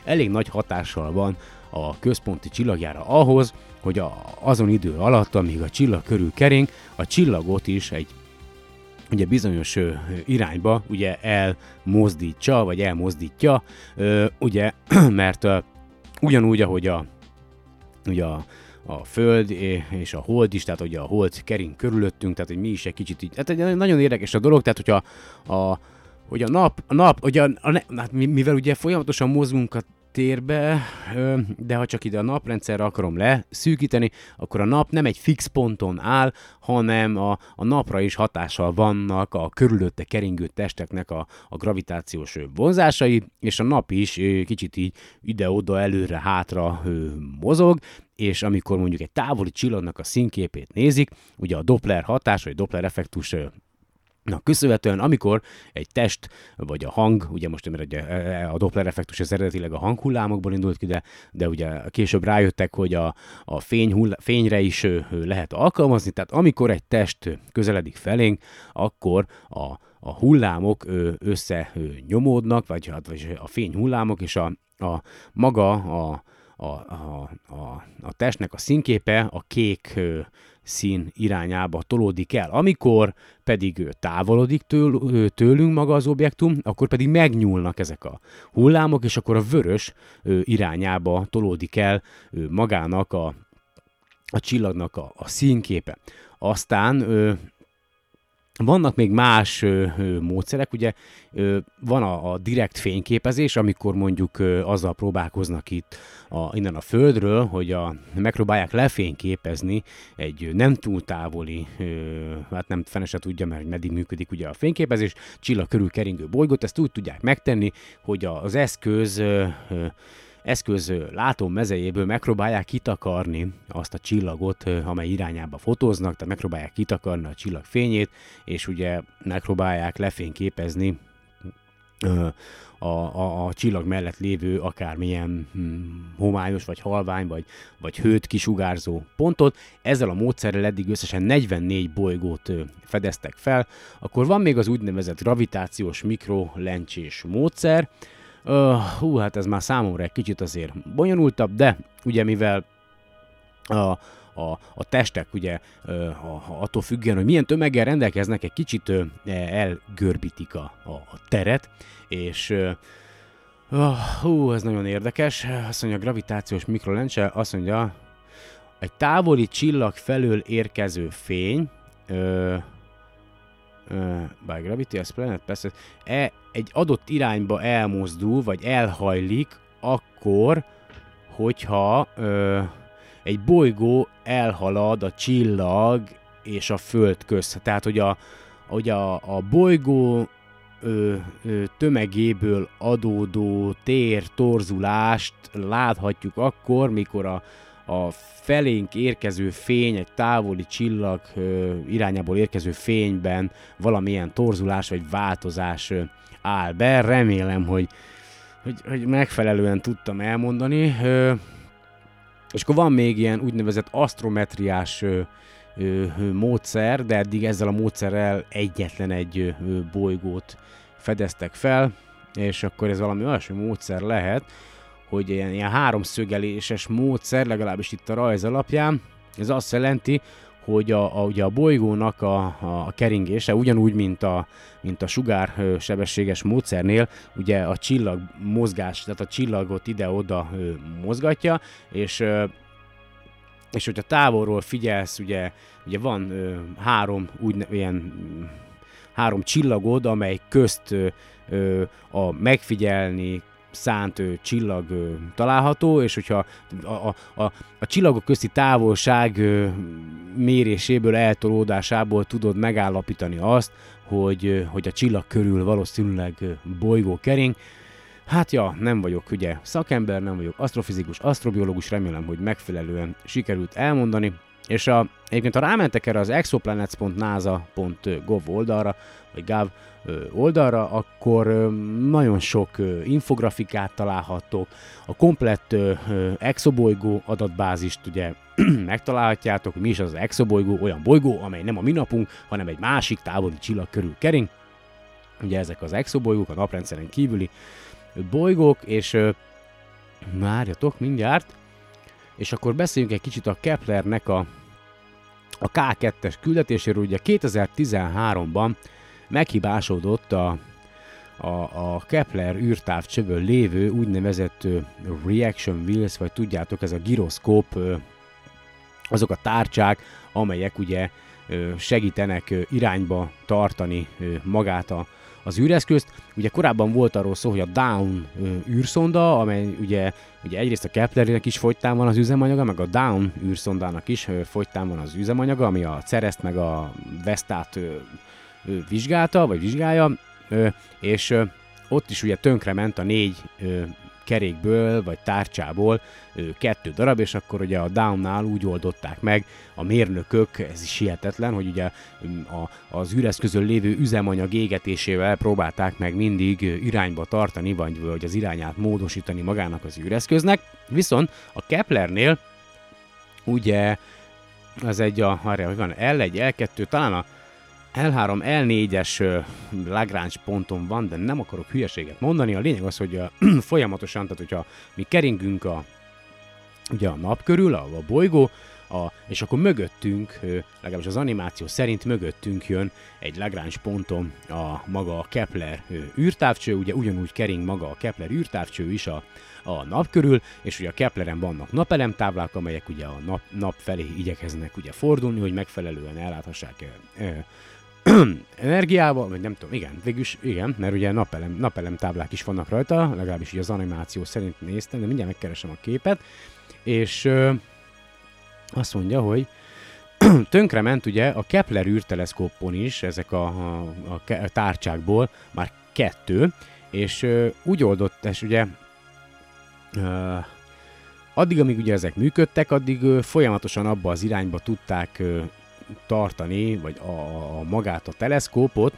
elég nagy hatással van a központi csillagjára ahhoz, hogy a, azon idő alatt, amíg a csillag körül kering, a csillagot is egy ugye bizonyos ö, irányba ugye elmozdítsa, vagy elmozdítja, ö, ugye, mert ö, ugyanúgy, ahogy a, ugye a a Föld és a Hold is, tehát ugye a Hold kering körülöttünk, tehát hogy mi is egy kicsit így, hát egy nagyon érdekes a dolog, tehát hogyha a, hogy a nap, a nap, ugye a, a, hát mivel ugye folyamatosan mozgunk a térbe, de ha csak ide a naprendszerre akarom leszűkíteni, akkor a nap nem egy fix ponton áll, hanem a, a napra is hatással vannak a körülötte keringő testeknek a, a gravitációs vonzásai, és a nap is kicsit így ide-oda, előre-hátra mozog, és amikor mondjuk egy távoli csillagnak a színképét nézik, ugye a Doppler hatás, vagy Doppler effektus Na, köszönhetően, amikor egy test, vagy a hang, ugye most mert ugye e, e, a Doppler effektus az eredetileg a hanghullámokból indult ki, de, de ugye később rájöttek, hogy a, a fény hull, fényre is lehet alkalmazni, tehát amikor egy test közeledik felénk, akkor a, a hullámok össze nyomódnak, vagy, vagy a fény hullámok, és a, a maga a, a, a, a, a testnek a színképe a kék szín irányába tolódik el. Amikor pedig távolodik től, tőlünk maga az objektum, akkor pedig megnyúlnak ezek a hullámok, és akkor a vörös irányába tolódik el magának a, a csillagnak a, a színképe. Aztán vannak még más ö, ö, módszerek, ugye ö, van a, a direkt fényképezés, amikor mondjuk ö, azzal próbálkoznak itt a, innen a Földről, hogy a, megpróbálják lefényképezni egy nem túl távoli, ö, hát nem fene se tudja, mert meddig működik ugye a fényképezés, csillag körül keringő bolygót, ezt úgy tudják megtenni, hogy az eszköz ö, ö, eszköz látó mezejéből megpróbálják kitakarni azt a csillagot, amely irányába fotóznak, tehát megpróbálják kitakarni a csillag fényét, és ugye megpróbálják lefényképezni a, a, a csillag mellett lévő akármilyen hm, homályos, vagy halvány, vagy, vagy hőt kisugárzó pontot. Ezzel a módszerrel eddig összesen 44 bolygót fedeztek fel. Akkor van még az úgynevezett gravitációs mikrolencsés módszer, Uh, hú, hát ez már számomra egy kicsit azért bonyolultabb, de ugye mivel a, a, a testek ugye uh, attól függően, hogy milyen tömeggel rendelkeznek, egy kicsit elgörbítik a, a, a teret, és uh, hú, ez nagyon érdekes. Azt mondja, a gravitációs mikrolencse, azt mondja, egy távoli csillag felől érkező fény, uh, uh, by gravity, as planet passes, e, egy adott irányba elmozdul, vagy elhajlik, akkor, hogyha ö, egy bolygó elhalad a csillag és a föld közt. Tehát, hogy a, hogy a, a bolygó ö, ö, tömegéből adódó tér torzulást láthatjuk akkor, mikor a, a felénk érkező fény, egy távoli csillag irányából érkező fényben valamilyen torzulás vagy változás áll be. Remélem, hogy, hogy, hogy megfelelően tudtam elmondani. És akkor van még ilyen úgynevezett ö, módszer, de eddig ezzel a módszerrel egyetlen egy bolygót fedeztek fel, és akkor ez valami olyasmi módszer lehet, hogy ilyen, ilyen háromszögeléses módszer, legalábbis itt a rajz alapján, ez azt jelenti, hogy a, a, ugye a bolygónak a, a, keringése, ugyanúgy, mint a, mint a sugár sebességes módszernél, ugye a csillag mozgás, tehát a csillagot ide-oda mozgatja, és és hogyha távolról figyelsz, ugye, ugye van ö, három úgy ilyen három csillagod, amely közt ö, a megfigyelni szánt ö, csillag ö, található, és hogyha a, a, a, a csillagok közti távolság ö, méréséből, eltolódásából tudod megállapítani azt, hogy, ö, hogy a csillag körül valószínűleg ö, bolygó kering. Hát ja, nem vagyok ugye szakember, nem vagyok asztrofizikus, asztrobiológus, remélem, hogy megfelelően sikerült elmondani. És a, egyébként ha rámentek erre az exoplanets.nasa.gov oldalra, vagy gav oldalra, akkor nagyon sok infografikát találhattok, a komplett exobolygó adatbázist ugye megtalálhatjátok, mi is az, az exobolygó, olyan bolygó, amely nem a mi napunk, hanem egy másik távoli csillag körül kering. Ugye ezek az exobolygók, a naprendszeren kívüli bolygók, és várjatok mindjárt, és akkor beszéljünk egy kicsit a Keplernek a, a K2-es küldetéséről. Ugye 2013-ban meghibásodott a, a, a Kepler űrtávcsövön lévő úgynevezett reaction wheels, vagy tudjátok, ez a gyroszkóp, azok a tárcsák, amelyek ugye segítenek irányba tartani magát a, az űreszközt. Ugye korábban volt arról szó, hogy a Down űrszonda, amely ugye, ugye egyrészt a Keplernek is fogytán van az üzemanyaga, meg a Down űrszondának is fogytán van az üzemanyaga, ami a Cereszt meg a Vestát vizsgálta, vagy vizsgálja, és ott is ugye tönkrement a négy kerékből, vagy tárcsából kettő darab, és akkor ugye a Downnál úgy oldották meg a mérnökök, ez is hihetetlen, hogy ugye a, az üreszközön lévő üzemanyag égetésével próbálták meg mindig irányba tartani, vagy, vagy az irányát módosítani magának az üreszköznek. Viszont a Keplernél ugye az egy a, arra, van L1, L2, talán a L3, L4-es Lagrange ponton van, de nem akarok hülyeséget mondani. A lényeg az, hogy folyamatosan, tehát hogyha mi keringünk a, ugye a nap körül, a, a bolygó, a, és akkor mögöttünk, legalábbis az animáció szerint mögöttünk jön egy Lagrange ponton a maga a Kepler űrtávcső, ugye ugyanúgy kering maga a Kepler űrtávcső is a, a nap körül, és ugye a Kepleren vannak napelemtáblák, amelyek ugye a nap, nap felé igyekeznek ugye fordulni, hogy megfelelően elláthassák energiával, vagy nem tudom, igen, végülis igen, mert ugye napelem, napelem táblák is vannak rajta, legalábbis így az animáció szerint néztem, de mindjárt megkeresem a képet, és ö, azt mondja, hogy tönkrement ugye a Kepler űrteleszkópon is ezek a, a, a tárcsákból már kettő, és ö, úgy oldott, és ugye ö, addig, amíg ugye ezek működtek, addig ö, folyamatosan abba az irányba tudták ö, tartani, vagy a, a magát a teleszkópot,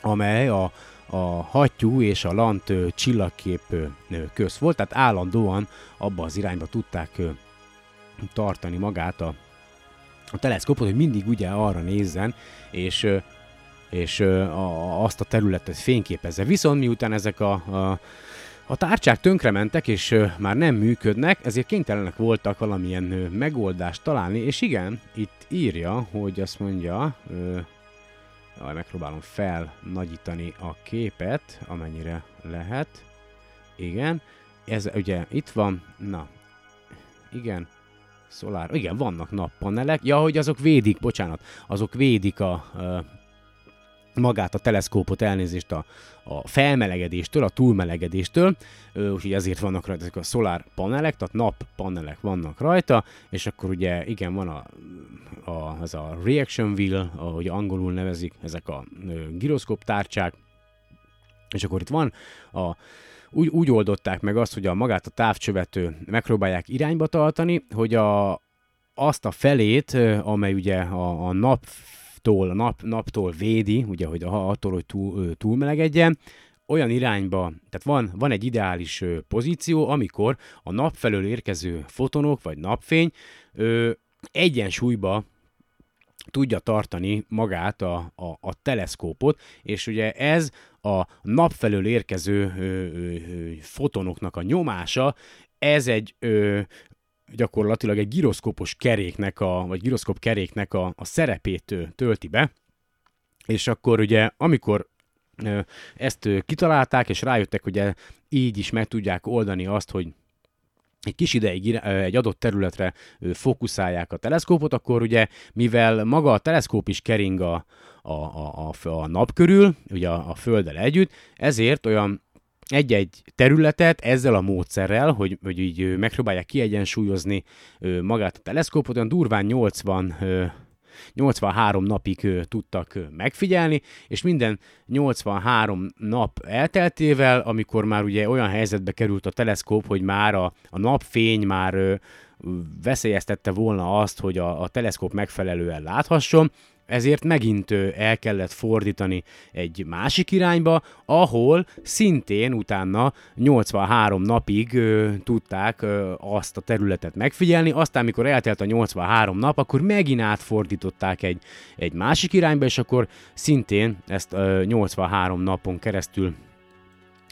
amely a, a hattyú és a lant csillagkép köz volt, tehát állandóan abba az irányba tudták tartani magát a, a teleszkópot, hogy mindig ugye arra nézzen, és, és a, azt a területet fényképezze. Viszont miután ezek a, a a tárcsák tönkrementek és ö, már nem működnek, ezért kénytelenek voltak valamilyen ö, megoldást találni, és igen, itt írja, hogy azt mondja, ö, megpróbálom felnagyítani a képet, amennyire lehet. Igen, ez ugye itt van, na, igen, szolár, igen, vannak nappanelek, ja, hogy azok védik, bocsánat, azok védik a, a magát a teleszkópot elnézést a, a felmelegedéstől, a túlmelegedéstől, úgyhogy ezért vannak rajta ezek a solar panelek, tehát nappanelek vannak rajta, és akkor ugye igen, van a, a, ez a reaction wheel, ahogy angolul nevezik, ezek a giroszkóp tárcsák, és akkor itt van a úgy, úgy oldották meg azt, hogy a magát a távcsövet megpróbálják irányba tartani, hogy a, azt a felét, amely ugye a, a nap naptól, nap, naptól védi, ugye, hogy attól, hogy túl, túlmelegedjen, olyan irányba, tehát van, van egy ideális pozíció, amikor a nap felől érkező fotonok, vagy napfény ö, egyensúlyba tudja tartani magát a, a, a teleszkópot, és ugye ez a nap felől érkező ö, ö, ö, fotonoknak a nyomása, ez egy ö, gyakorlatilag egy giroszkópos keréknek, a, vagy giroszkóp keréknek a, a szerepét tölti be, és akkor ugye, amikor ezt kitalálták, és rájöttek, hogy így is meg tudják oldani azt, hogy egy kis ideig egy adott területre fókuszálják a teleszkópot, akkor ugye, mivel maga a teleszkóp is kering a, a, a, a nap körül, ugye a, a Földdel együtt, ezért olyan egy-egy területet ezzel a módszerrel, hogy, hogy így megpróbálják kiegyensúlyozni magát a teleszkópot, olyan durván 80 83 napig tudtak megfigyelni, és minden 83 nap elteltével, amikor már ugye olyan helyzetbe került a teleszkóp, hogy már a, a napfény már veszélyeztette volna azt, hogy a, a teleszkóp megfelelően láthasson, ezért megint el kellett fordítani egy másik irányba, ahol szintén utána 83 napig ö, tudták ö, azt a területet megfigyelni, aztán mikor eltelt a 83 nap, akkor megint átfordították egy, egy másik irányba, és akkor szintén ezt ö, 83 napon keresztül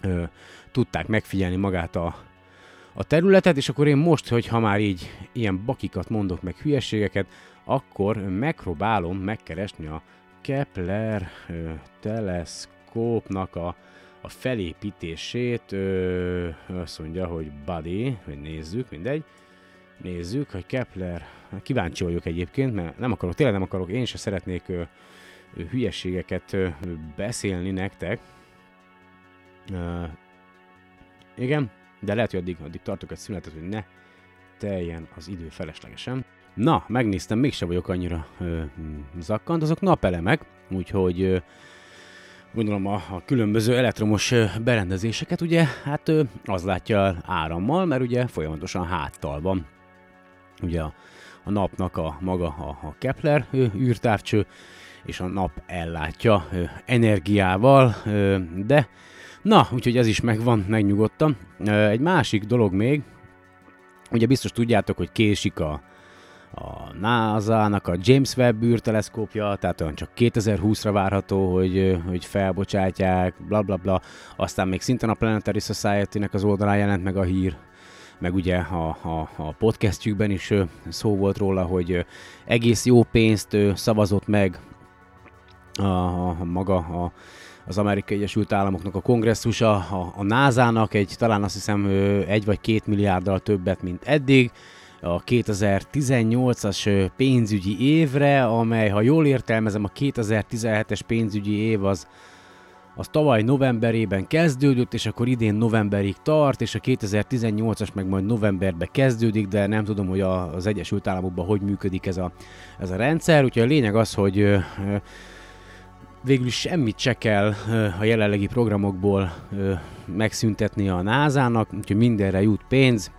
ö, tudták megfigyelni magát a, a területet, és akkor én most, hogy ha már így ilyen bakikat mondok, meg hülyeségeket, akkor megpróbálom megkeresni a Kepler teleszkópnak a, a felépítését. Ö, azt mondja, hogy body, hogy nézzük, mindegy. Nézzük, hogy Kepler, kíváncsi vagyok egyébként, mert nem akarok, tényleg nem akarok, én se szeretnék ö, ö, hülyeségeket ö, beszélni nektek. Ö, igen, de lehet, hogy addig, addig tartok egy szünetet, hogy ne teljen az idő feleslegesen. Na, megnéztem, mégse vagyok annyira ö, zakkant, azok napelemek, úgyhogy ö, gondolom a, a különböző elektromos ö, berendezéseket ugye, hát ö, az látja árammal, mert ugye folyamatosan háttal van. Ugye a, a napnak a maga a, a Kepler ö, űrtávcső, és a nap ellátja ö, energiával, ö, de na, úgyhogy ez is megvan, megnyugodtam. Ö, egy másik dolog még, ugye biztos tudjátok, hogy késik a, a NASA-nak a James Webb űrteleszkópja, tehát olyan csak 2020-ra várható, hogy, hogy felbocsátják, bla bla bla. Aztán még szintén a Planetary Society-nek az oldalán jelent meg a hír, meg ugye a, a, a podcastjükben is szó volt róla, hogy egész jó pénzt szavazott meg a, a maga a, az Amerikai Egyesült Államoknak a kongresszusa, a, a NASA-nak egy talán azt hiszem egy vagy két milliárddal többet, mint eddig, a 2018-as pénzügyi évre, amely, ha jól értelmezem, a 2017-es pénzügyi év az, az tavaly novemberében kezdődött, és akkor idén novemberig tart, és a 2018-as meg majd novemberbe kezdődik, de nem tudom, hogy az Egyesült Államokban hogy működik ez a, ez a rendszer. Úgyhogy a lényeg az, hogy végül semmit se kell a jelenlegi programokból megszüntetni a NASA-nak, úgyhogy mindenre jut pénz.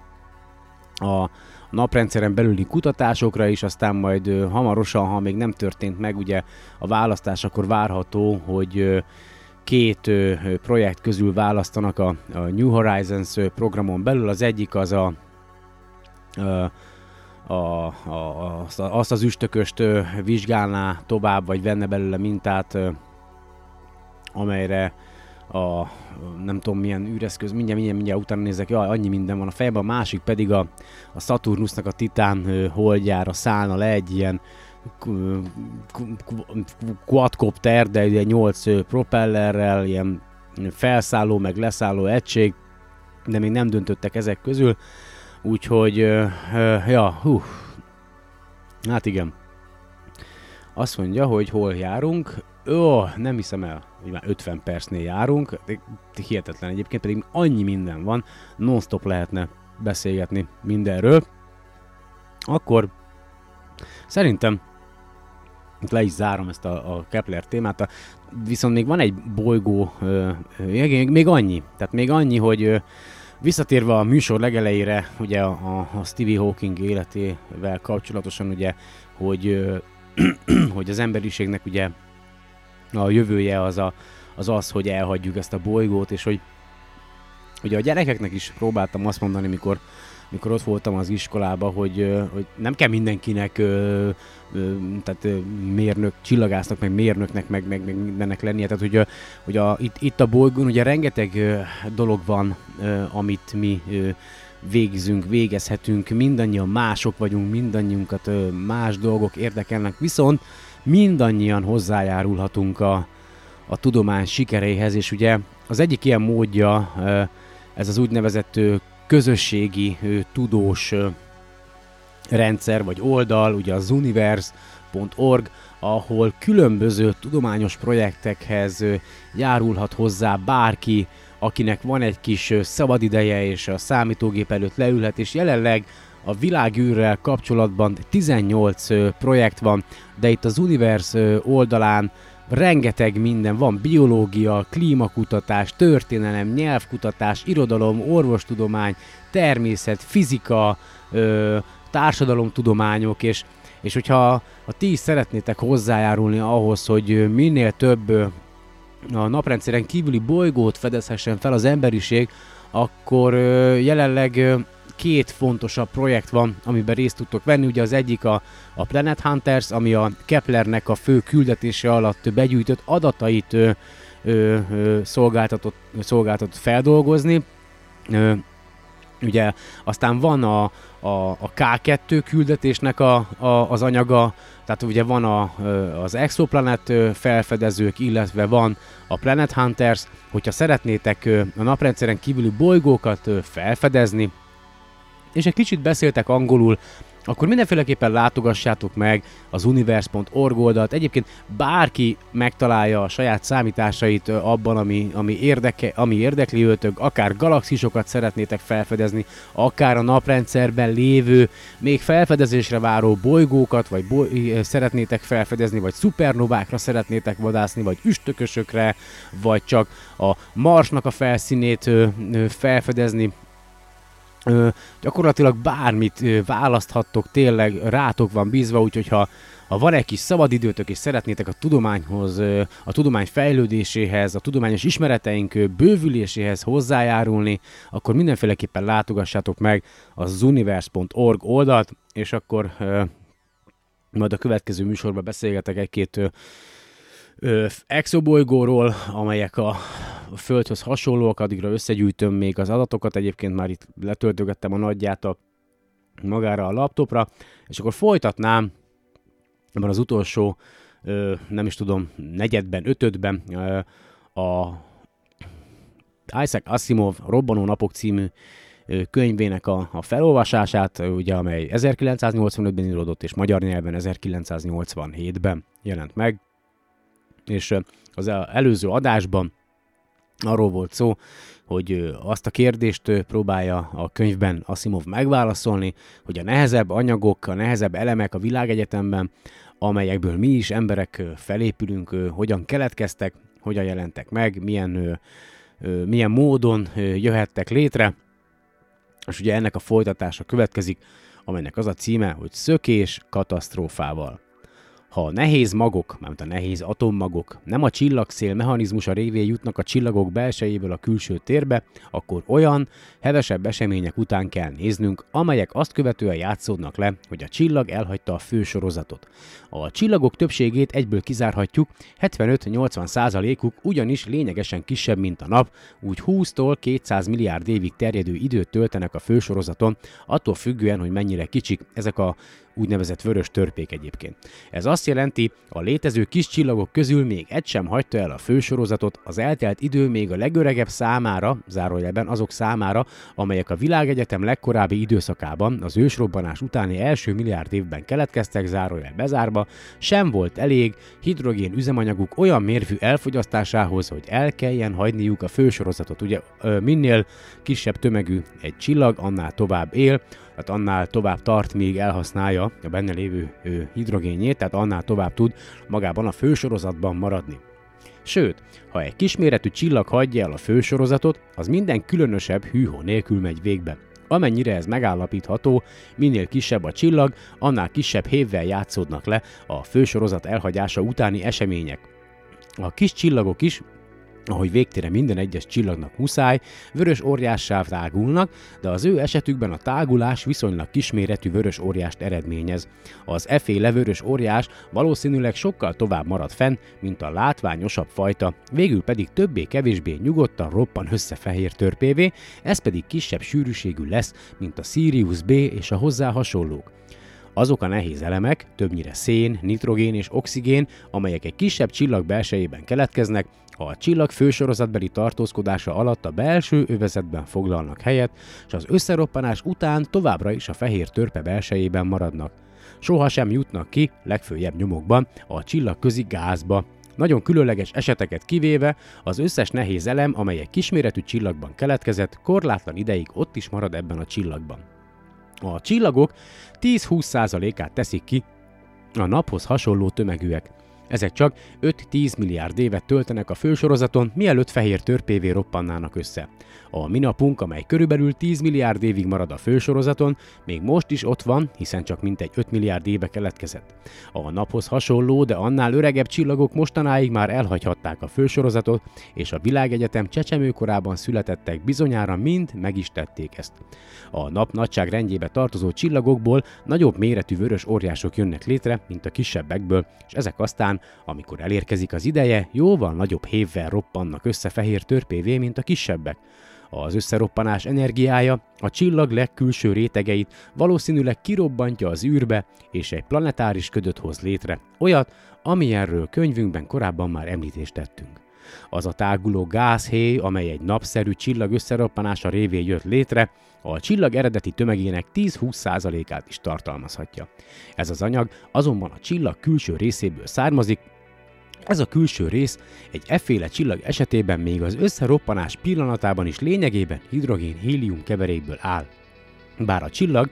A naprendszeren belüli kutatásokra is, aztán majd hamarosan, ha még nem történt meg ugye a választás, akkor várható, hogy két projekt közül választanak a, New Horizons programon belül. Az egyik az a, a a, a, azt az üstököst vizsgálná tovább, vagy venne belőle mintát, amelyre a nem tudom milyen űreszköz, mindjárt, mindjárt, mindjárt utána nézek, jaj, annyi minden van a fejben, a másik pedig a, a Saturnusnak a Titán holdjára szállna le egy ilyen quadcopter, de ugye 8 propellerrel, ilyen felszálló meg leszálló egység, de még nem döntöttek ezek közül, úgyhogy, ja, hú, hát igen. Azt mondja, hogy hol járunk, Ó, nem hiszem el, hogy már 50 percnél járunk, hihetetlen egyébként, pedig annyi minden van, non-stop lehetne beszélgetni mindenről. Akkor szerintem le is zárom ezt a, a Kepler témát, a, viszont még van egy bolygó, ö, még, még annyi, tehát még annyi, hogy ö, visszatérve a műsor legelejére, ugye a, a Stevie Hawking életével kapcsolatosan, ugye, hogy, ö, hogy az emberiségnek ugye a jövője az, a, az az, hogy elhagyjuk ezt a bolygót, és hogy ugye a gyerekeknek is próbáltam azt mondani, mikor, mikor ott voltam az iskolában, hogy, hogy nem kell mindenkinek tehát mérnök, csillagásznak, meg mérnöknek, meg, meg, meg mindennek lennie. Tehát, hogy, hogy a, itt, itt a bolygón ugye rengeteg dolog van, amit mi végzünk, végezhetünk, mindannyian mások vagyunk, mindannyiunkat más dolgok érdekelnek, viszont mindannyian hozzájárulhatunk a, a tudomány sikeréhez, és ugye az egyik ilyen módja ez az úgynevezett közösségi tudós rendszer vagy oldal, ugye az universe.org, ahol különböző tudományos projektekhez járulhat hozzá bárki, akinek van egy kis szabadideje és a számítógép előtt leülhet, és jelenleg a világűrrel kapcsolatban 18 projekt van, de itt az Universe oldalán rengeteg minden van, biológia, klímakutatás, történelem, nyelvkutatás, irodalom, orvostudomány, természet, fizika, társadalomtudományok, és, és hogyha ha ti is szeretnétek hozzájárulni ahhoz, hogy minél több a naprendszeren kívüli bolygót fedezhessen fel az emberiség, akkor jelenleg két fontosabb projekt van, amiben részt tudtok venni. Ugye az egyik a, a Planet Hunters, ami a Keplernek a fő küldetése alatt begyűjtött adatait ö, ö, ö, szolgáltatott, szolgáltatott feldolgozni. Ö, ugye aztán van a, a, a K2 küldetésnek a, a, az anyaga, tehát ugye van a, az Exoplanet felfedezők, illetve van a Planet Hunters, hogyha szeretnétek a naprendszeren kívüli bolygókat felfedezni, és egy kicsit beszéltek angolul, akkor mindenféleképpen látogassátok meg az universe.org oldalt. Egyébként bárki megtalálja a saját számításait abban, ami, ami, érdeke, ami érdekli őtök, akár galaxisokat szeretnétek felfedezni, akár a naprendszerben lévő, még felfedezésre váró bolygókat, vagy boly- szeretnétek felfedezni, vagy szupernovákra szeretnétek vadászni, vagy üstökösökre, vagy csak a Marsnak a felszínét felfedezni, Ö, gyakorlatilag bármit ö, választhattok, tényleg rátok van bízva, úgyhogy ha, ha van egy kis szabadidőtök és szeretnétek a tudományhoz, ö, a tudomány fejlődéséhez, a tudományos ismereteink bővüléséhez hozzájárulni, akkor mindenféleképpen látogassátok meg a zuniverse.org oldalt, és akkor majd a következő műsorban beszélgetek egy-két exobolygóról, amelyek a, Földhöz hasonlóak, addigra összegyűjtöm még az adatokat, egyébként már itt letöltögettem a nagyját a magára a laptopra, és akkor folytatnám ebben az utolsó, nem is tudom, negyedben, ötödben a Isaac Asimov Robbanó Napok című könyvének a, a felolvasását, ugye, amely 1985-ben íródott, és magyar nyelven 1987-ben jelent meg. És az előző adásban arról volt szó, hogy azt a kérdést próbálja a könyvben Asimov megválaszolni, hogy a nehezebb anyagok, a nehezebb elemek a világegyetemben, amelyekből mi is emberek felépülünk, hogyan keletkeztek, hogyan jelentek meg, milyen, milyen módon jöhettek létre, és ugye ennek a folytatása következik, amelynek az a címe, hogy szökés katasztrófával. Ha a nehéz magok, mármint a nehéz atommagok nem a csillagszél mechanizmusa révén jutnak a csillagok belsejéből a külső térbe, akkor olyan, hevesebb események után kell néznünk, amelyek azt követően játszódnak le, hogy a csillag elhagyta a fő sorozatot. A csillagok többségét egyből kizárhatjuk, 75-80 százalékuk ugyanis lényegesen kisebb, mint a nap, úgy 20-tól 200 milliárd évig terjedő időt töltenek a fősorozaton, attól függően, hogy mennyire kicsik ezek a úgynevezett vörös törpék egyébként. Ez azt jelenti, a létező kis csillagok közül még egy sem hagyta el a fősorozatot, az eltelt idő még a legöregebb számára, zárójelben azok számára, amelyek a világegyetem legkorábbi időszakában, az ősrobbanás utáni első milliárd évben keletkeztek, zárójel bezárva, sem volt elég hidrogén üzemanyaguk olyan mérvű elfogyasztásához, hogy el kelljen hagyniuk a fősorozatot. Ugye minél kisebb tömegű egy csillag, annál tovább él, tehát annál tovább tart, míg elhasználja a benne lévő hidrogénjét, tehát annál tovább tud magában a fősorozatban maradni. Sőt, ha egy kisméretű csillag hagyja el a fősorozatot, az minden különösebb hűhó nélkül megy végbe. Amennyire ez megállapítható, minél kisebb a csillag, annál kisebb hévvel játszódnak le a fősorozat elhagyása utáni események. A kis csillagok is ahogy végtére minden egyes csillagnak muszáj, vörös óriássá tágulnak, de az ő esetükben a tágulás viszonylag kisméretű vörös óriást eredményez. Az eféle vörös óriás valószínűleg sokkal tovább marad fenn, mint a látványosabb fajta, végül pedig többé-kevésbé nyugodtan roppan össze fehér törpévé, ez pedig kisebb sűrűségű lesz, mint a Sirius B és a hozzá hasonlók. Azok a nehéz elemek, többnyire szén, nitrogén és oxigén, amelyek egy kisebb csillag belsejében keletkeznek, a csillag fősorozatbeli tartózkodása alatt a belső övezetben foglalnak helyet, és az összeroppanás után továbbra is a fehér törpe belsejében maradnak. Soha sem jutnak ki, legfőjebb nyomokban, a csillagközi gázba, nagyon különleges eseteket kivéve, az összes nehéz elem, amely egy kisméretű csillagban keletkezett, korlátlan ideig ott is marad ebben a csillagban. A csillagok 10-20%-át teszik ki a naphoz hasonló tömegűek. Ezek csak 5-10 milliárd évet töltenek a fősorozaton, mielőtt fehér törpévé roppannának össze. A minapunk, amely körülbelül 10 milliárd évig marad a fősorozaton, még most is ott van, hiszen csak mintegy 5 milliárd éve keletkezett. A naphoz hasonló, de annál öregebb csillagok mostanáig már elhagyhatták a fősorozatot, és a világegyetem csecsemőkorában születettek bizonyára mind meg is tették ezt. A nap nagyságrendjébe tartozó csillagokból nagyobb méretű vörös óriások jönnek létre, mint a kisebbekből, és ezek aztán, amikor elérkezik az ideje, jóval nagyobb hévvel roppannak össze fehér törpévé, mint a kisebbek. Az összeroppanás energiája a csillag legkülső rétegeit valószínűleg kirobbantja az űrbe, és egy planetáris ködöt hoz létre, olyat, amilyenről könyvünkben korábban már említést tettünk. Az a táguló gázhéj, amely egy napszerű csillag összeroppanása révén jött létre, a csillag eredeti tömegének 10-20%-át is tartalmazhatja. Ez az anyag azonban a csillag külső részéből származik, ez a külső rész egy efféle csillag esetében még az összeroppanás pillanatában is lényegében hidrogén-hélium keverékből áll. Bár a csillag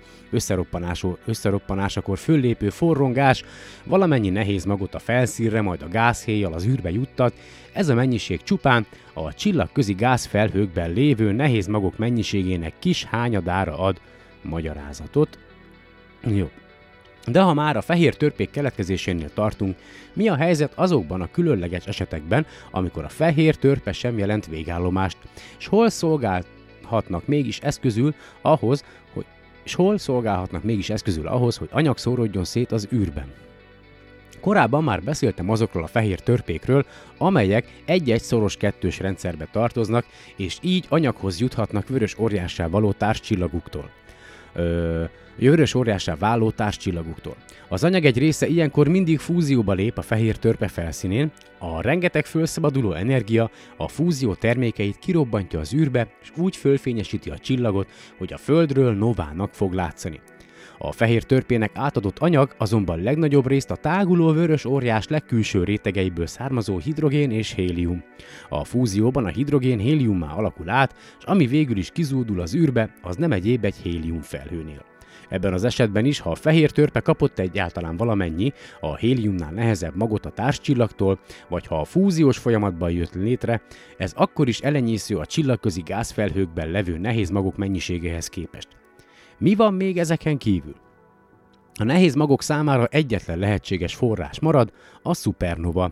összeroppanásakor föllépő forrongás valamennyi nehéz magot a felszínre, majd a gázhéjjal az űrbe juttat, ez a mennyiség csupán a csillagközi gázfelhőkben lévő nehéz magok mennyiségének kis hányadára ad magyarázatot. Jó, de ha már a fehér törpék keletkezésénél tartunk, mi a helyzet azokban a különleges esetekben, amikor a fehér törpe sem jelent végállomást, és hol szolgálhatnak mégis eszközül ahhoz, hogy és hol szolgálhatnak mégis eszközül ahhoz, hogy anyag szórodjon szét az űrben? Korábban már beszéltem azokról a fehér törpékről, amelyek egy-egy szoros kettős rendszerbe tartoznak, és így anyaghoz juthatnak vörös óriássá való társcsillaguktól. Ö, vörös óriássá váló társcsillaguktól. Az anyag egy része ilyenkor mindig fúzióba lép a fehér törpe felszínén, a rengeteg fölszabaduló energia a fúzió termékeit kirobbantja az űrbe, és úgy fölfényesíti a csillagot, hogy a Földről novának fog látszani. A fehér törpének átadott anyag azonban legnagyobb részt a táguló vörös óriás legkülső rétegeiből származó hidrogén és hélium. A fúzióban a hidrogén héliummá alakul át, és ami végül is kizúdul az űrbe, az nem egyéb egy hélium felhőnél. Ebben az esetben is, ha a fehér törpe kapott egyáltalán valamennyi, a héliumnál nehezebb magot a társcsillagtól, vagy ha a fúziós folyamatban jött létre, ez akkor is elenyésző a csillagközi gázfelhőkben levő nehéz magok mennyiségéhez képest. Mi van még ezeken kívül? A nehéz magok számára egyetlen lehetséges forrás marad a szupernova.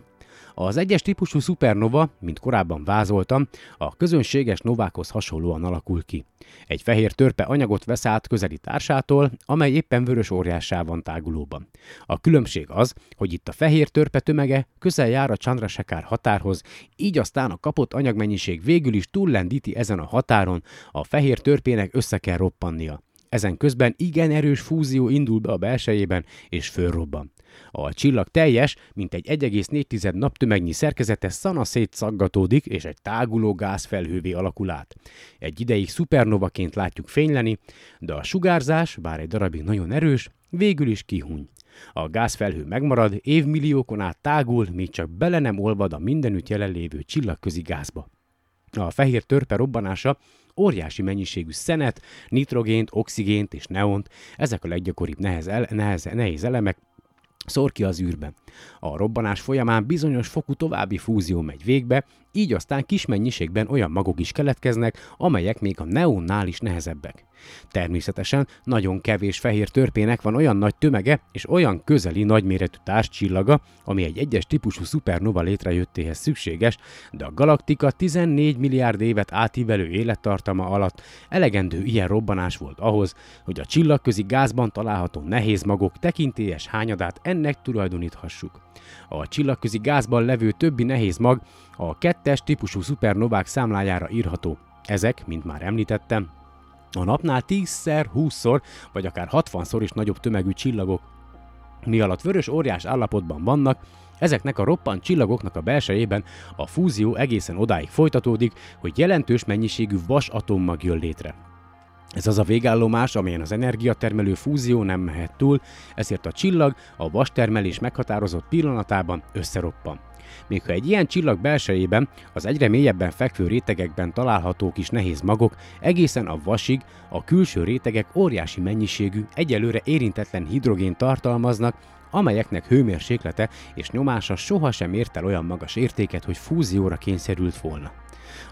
Az egyes típusú szupernova, mint korábban vázoltam, a közönséges novákhoz hasonlóan alakul ki. Egy fehér törpe anyagot vesz át közeli társától, amely éppen vörös óriássá van tágulóban. A különbség az, hogy itt a fehér törpe tömege közel jár a Chandrasekhar határhoz, így aztán a kapott anyagmennyiség végül is túllendíti ezen a határon, a fehér törpének össze kell roppannia. Ezen közben igen erős fúzió indul be a belsejében, és fölrobban. A csillag teljes, mint egy 1,4 naptömegnyi szerkezete szana szaggatódik, és egy táguló gázfelhővé alakul át. Egy ideig szupernovaként látjuk fényleni, de a sugárzás, bár egy darabig nagyon erős, végül is kihuny. A gázfelhő megmarad, évmilliókon át tágul, még csak bele nem olvad a mindenütt jelenlévő csillagközi gázba. A fehér törpe robbanása óriási mennyiségű szenet, nitrogént, oxigént és neont, ezek a leggyakoribb nehez, nehez, nehéz elemek, szór ki az űrbe. A robbanás folyamán bizonyos fokú további fúzió megy végbe, így aztán kis mennyiségben olyan magok is keletkeznek, amelyek még a neonnál is nehezebbek. Természetesen nagyon kevés fehér törpének van olyan nagy tömege és olyan közeli nagyméretű társcsillaga, ami egy egyes típusú szupernova létrejöttéhez szükséges, de a galaktika 14 milliárd évet átívelő élettartama alatt elegendő ilyen robbanás volt ahhoz, hogy a csillagközi gázban található nehéz magok tekintélyes hányadát ennek tulajdoníthassuk. A csillagközi gázban levő többi nehéz mag a kettes típusú szupernovák számlájára írható. Ezek, mint már említettem, a napnál 10-szer, 20-szor, vagy akár 60-szor is nagyobb tömegű csillagok. Mi alatt vörös óriás állapotban vannak, Ezeknek a roppant csillagoknak a belsejében a fúzió egészen odáig folytatódik, hogy jelentős mennyiségű vas atommag jön létre. Ez az a végállomás, amelyen az energiatermelő fúzió nem mehet túl, ezért a csillag a vastermelés meghatározott pillanatában összeroppan. Még ha egy ilyen csillag belsejében az egyre mélyebben fekvő rétegekben található kis nehéz magok egészen a vasig, a külső rétegek óriási mennyiségű, egyelőre érintetlen hidrogén tartalmaznak, amelyeknek hőmérséklete és nyomása sohasem ért el olyan magas értéket, hogy fúzióra kényszerült volna.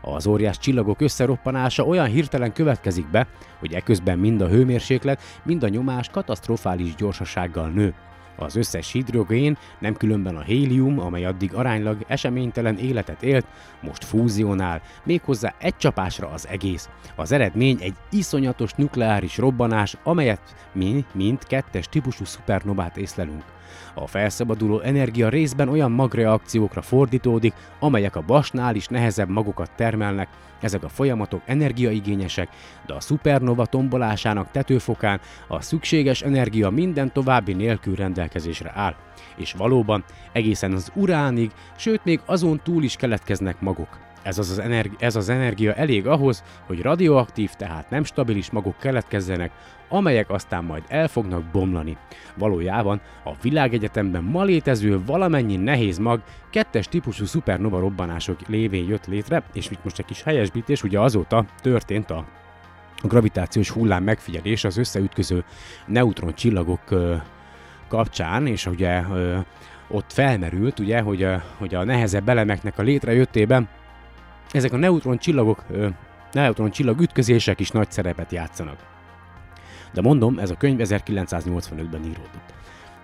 Az óriás csillagok összeroppanása olyan hirtelen következik be, hogy eközben mind a hőmérséklet, mind a nyomás katasztrofális gyorsasággal nő. Az összes hidrogén, nem különben a hélium, amely addig aránylag eseménytelen életet élt, most fúzionál, méghozzá egy csapásra az egész. Az eredmény egy iszonyatos nukleáris robbanás, amelyet mi, mint kettes típusú szupernovát észlelünk. A felszabaduló energia részben olyan magreakciókra fordítódik, amelyek a vasnál is nehezebb magokat termelnek, ezek a folyamatok energiaigényesek, de a szupernova tombolásának tetőfokán a szükséges energia minden további nélkül rendelkezésre áll. És valóban egészen az uránig, sőt még azon túl is keletkeznek magok. Ez az, az energi- ez az energia elég ahhoz, hogy radioaktív, tehát nem stabilis magok keletkezzenek, amelyek aztán majd el fognak bomlani. Valójában a világegyetemben ma létező valamennyi nehéz mag kettes típusú szupernova robbanások lévén jött létre, és itt most egy kis helyesbítés, ugye azóta történt a gravitációs hullám megfigyelés az összeütköző neutron csillagok kapcsán, és ugye ott felmerült, ugye, hogy a, hogy a nehezebb elemeknek a létrejöttében ezek a neutron csillagok, neutron csillag ütközések is nagy szerepet játszanak. De mondom, ez a könyv 1985-ben íródott.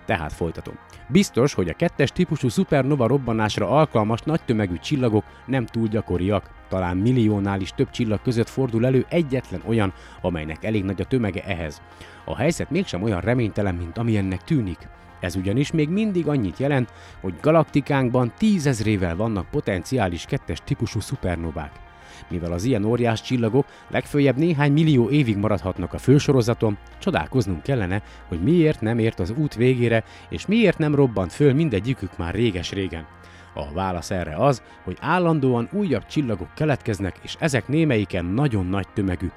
Tehát folytatom. Biztos, hogy a kettes típusú szupernova robbanásra alkalmas nagy tömegű csillagok nem túl gyakoriak, talán milliónál is több csillag között fordul elő egyetlen olyan, amelynek elég nagy a tömege ehhez. A helyzet mégsem olyan reménytelen, mint ami ennek tűnik. Ez ugyanis még mindig annyit jelent, hogy galaktikánkban tízezrével vannak potenciális kettes típusú szupernovák. Mivel az ilyen óriás csillagok legfőjebb néhány millió évig maradhatnak a fősorozaton, csodálkoznunk kellene, hogy miért nem ért az út végére, és miért nem robbant föl mindegyikük már réges-régen. A válasz erre az, hogy állandóan újabb csillagok keletkeznek, és ezek némelyiken nagyon nagy tömegű.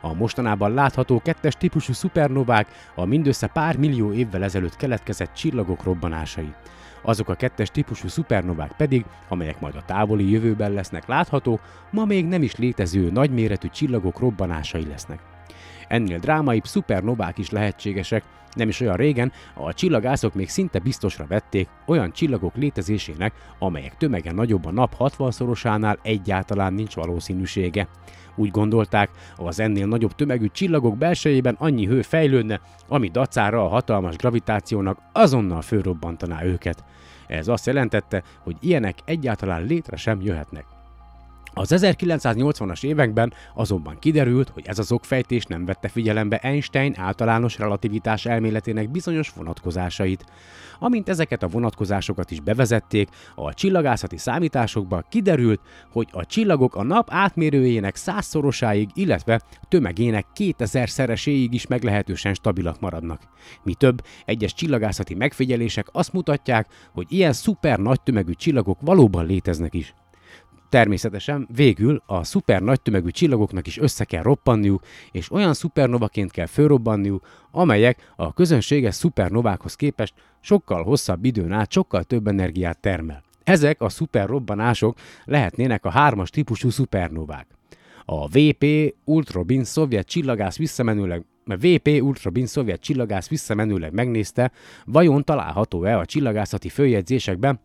A mostanában látható kettes típusú szupernovák a mindössze pár millió évvel ezelőtt keletkezett csillagok robbanásai. Azok a kettes típusú szupernovák pedig, amelyek majd a távoli jövőben lesznek látható, ma még nem is létező nagyméretű csillagok robbanásai lesznek. Ennél drámaibb szupernovák is lehetségesek, nem is olyan régen a csillagászok még szinte biztosra vették olyan csillagok létezésének, amelyek tömege nagyobb a nap 60-szorosánál egyáltalán nincs valószínűsége. Úgy gondolták, az ennél nagyobb tömegű csillagok belsejében annyi hő fejlődne, ami dacára a hatalmas gravitációnak azonnal fölrobbantaná őket. Ez azt jelentette, hogy ilyenek egyáltalán létre sem jöhetnek. Az 1980-as években azonban kiderült, hogy ez az okfejtés nem vette figyelembe Einstein általános relativitás elméletének bizonyos vonatkozásait. Amint ezeket a vonatkozásokat is bevezették, a csillagászati számításokba kiderült, hogy a csillagok a nap átmérőjének százszorosáig, illetve tömegének 2000 szereséig is meglehetősen stabilak maradnak. Mi több, egyes csillagászati megfigyelések azt mutatják, hogy ilyen szuper nagy tömegű csillagok valóban léteznek is. Természetesen végül a szuper nagy tömegű csillagoknak is össze kell roppanniuk, és olyan szupernovaként kell fölrobbanniuk, amelyek a közönséges szupernovákhoz képest sokkal hosszabb időn át sokkal több energiát termel. Ezek a szuperrobbanások lehetnének a hármas típusú szupernovák. A VP Ultrabin szovjet csillagász visszamenőleg VP Ultrabin szovjet csillagász visszamenőleg megnézte, vajon található-e a csillagászati följegyzésekben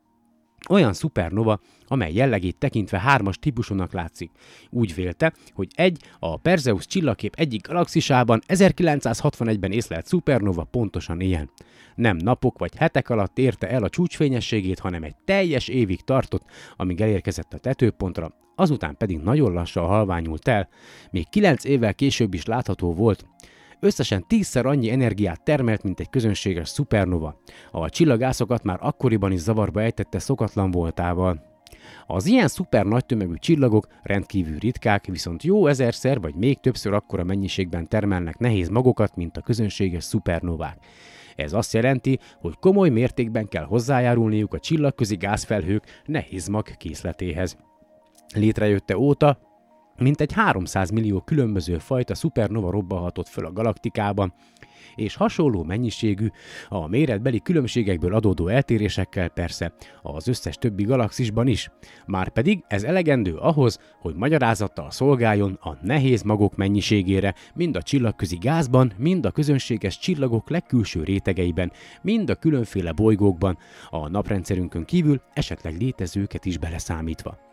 olyan szupernova, amely jellegét tekintve hármas típusúnak látszik. Úgy vélte, hogy egy a Perseus csillagkép egyik galaxisában 1961-ben észlelt szupernova pontosan ilyen. Nem napok vagy hetek alatt érte el a csúcsfényességét, hanem egy teljes évig tartott, amíg elérkezett a tetőpontra, azután pedig nagyon lassan halványult el, még kilenc évvel később is látható volt, összesen tízszer annyi energiát termelt, mint egy közönséges szupernova. A csillagászokat már akkoriban is zavarba ejtette szokatlan voltával. Az ilyen szuper nagy tömegű csillagok rendkívül ritkák, viszont jó ezerszer vagy még többször akkora mennyiségben termelnek nehéz magokat, mint a közönséges szupernovák. Ez azt jelenti, hogy komoly mértékben kell hozzájárulniuk a csillagközi gázfelhők nehéz mag készletéhez. Létrejötte óta Mintegy 300 millió különböző fajta szupernova robbanhatott föl a galaktikában, és hasonló mennyiségű, a méretbeli különbségekből adódó eltérésekkel persze az összes többi galaxisban is. Márpedig ez elegendő ahhoz, hogy magyarázattal szolgáljon a nehéz magok mennyiségére, mind a csillagközi gázban, mind a közönséges csillagok legkülső rétegeiben, mind a különféle bolygókban, a naprendszerünkön kívül esetleg létezőket is beleszámítva.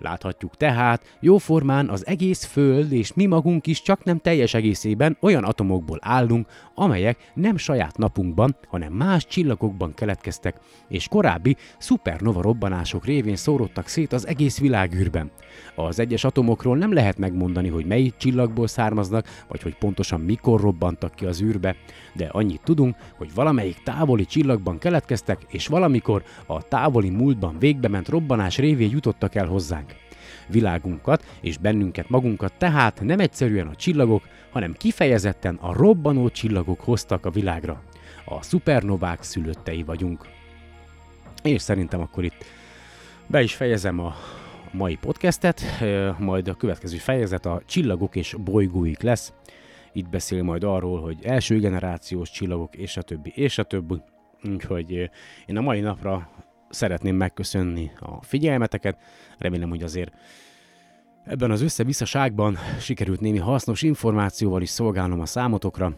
Láthatjuk tehát, jóformán az egész Föld és mi magunk is csak nem teljes egészében olyan atomokból állunk, amelyek nem saját napunkban, hanem más csillagokban keletkeztek, és korábbi szupernova robbanások révén szórodtak szét az egész világűrben. Az egyes atomokról nem lehet megmondani, hogy melyik csillagból származnak, vagy hogy pontosan mikor robbantak ki az űrbe, de annyit tudunk, hogy valamelyik távoli csillagban keletkeztek, és valamikor a távoli múltban végbe ment robbanás révén jutottak el hozzánk. Világunkat és bennünket magunkat tehát nem egyszerűen a csillagok, hanem kifejezetten a robbanó csillagok hoztak a világra. A szupernovák szülöttei vagyunk. És szerintem akkor itt be is fejezem a mai podcastet, majd a következő fejezet a csillagok és bolygóik lesz. Itt beszél majd arról, hogy első generációs csillagok, és a többi, és a többi. Úgyhogy én a mai napra szeretném megköszönni a figyelmeteket. Remélem, hogy azért ebben az összevisszaságban sikerült némi hasznos információval is szolgálnom a számotokra.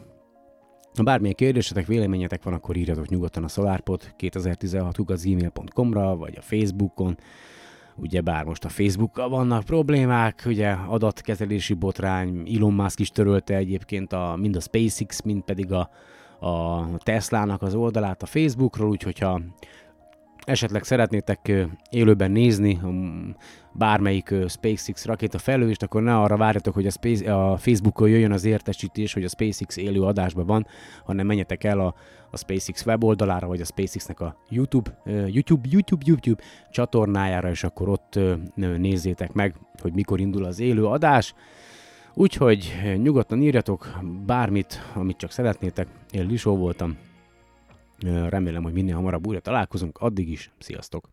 Ha bármilyen kérdésetek, véleményetek van, akkor írjatok nyugodtan a SolarPod 2016 gmail.com-ra, vagy a Facebookon. Ugye bár most a Facebookkal vannak problémák, ugye adatkezelési botrány, Elon Musk is törölte egyébként a, mind a SpaceX, mind pedig a, a Tesla-nak az oldalát a Facebookról, úgyhogy ha esetleg szeretnétek élőben nézni bármelyik SpaceX rakéta felülést, akkor ne arra várjatok, hogy a, Space, a Facebookon jöjjön az értesítés, hogy a SpaceX élő adásban van, hanem menjetek el a, a SpaceX weboldalára, vagy a SpaceX-nek a YouTube, YouTube, YouTube, YouTube csatornájára, és akkor ott nézzétek meg, hogy mikor indul az élő adás. Úgyhogy nyugodtan írjatok bármit, amit csak szeretnétek. Én Lisó voltam. Remélem, hogy minél hamarabb újra találkozunk. Addig is, sziasztok!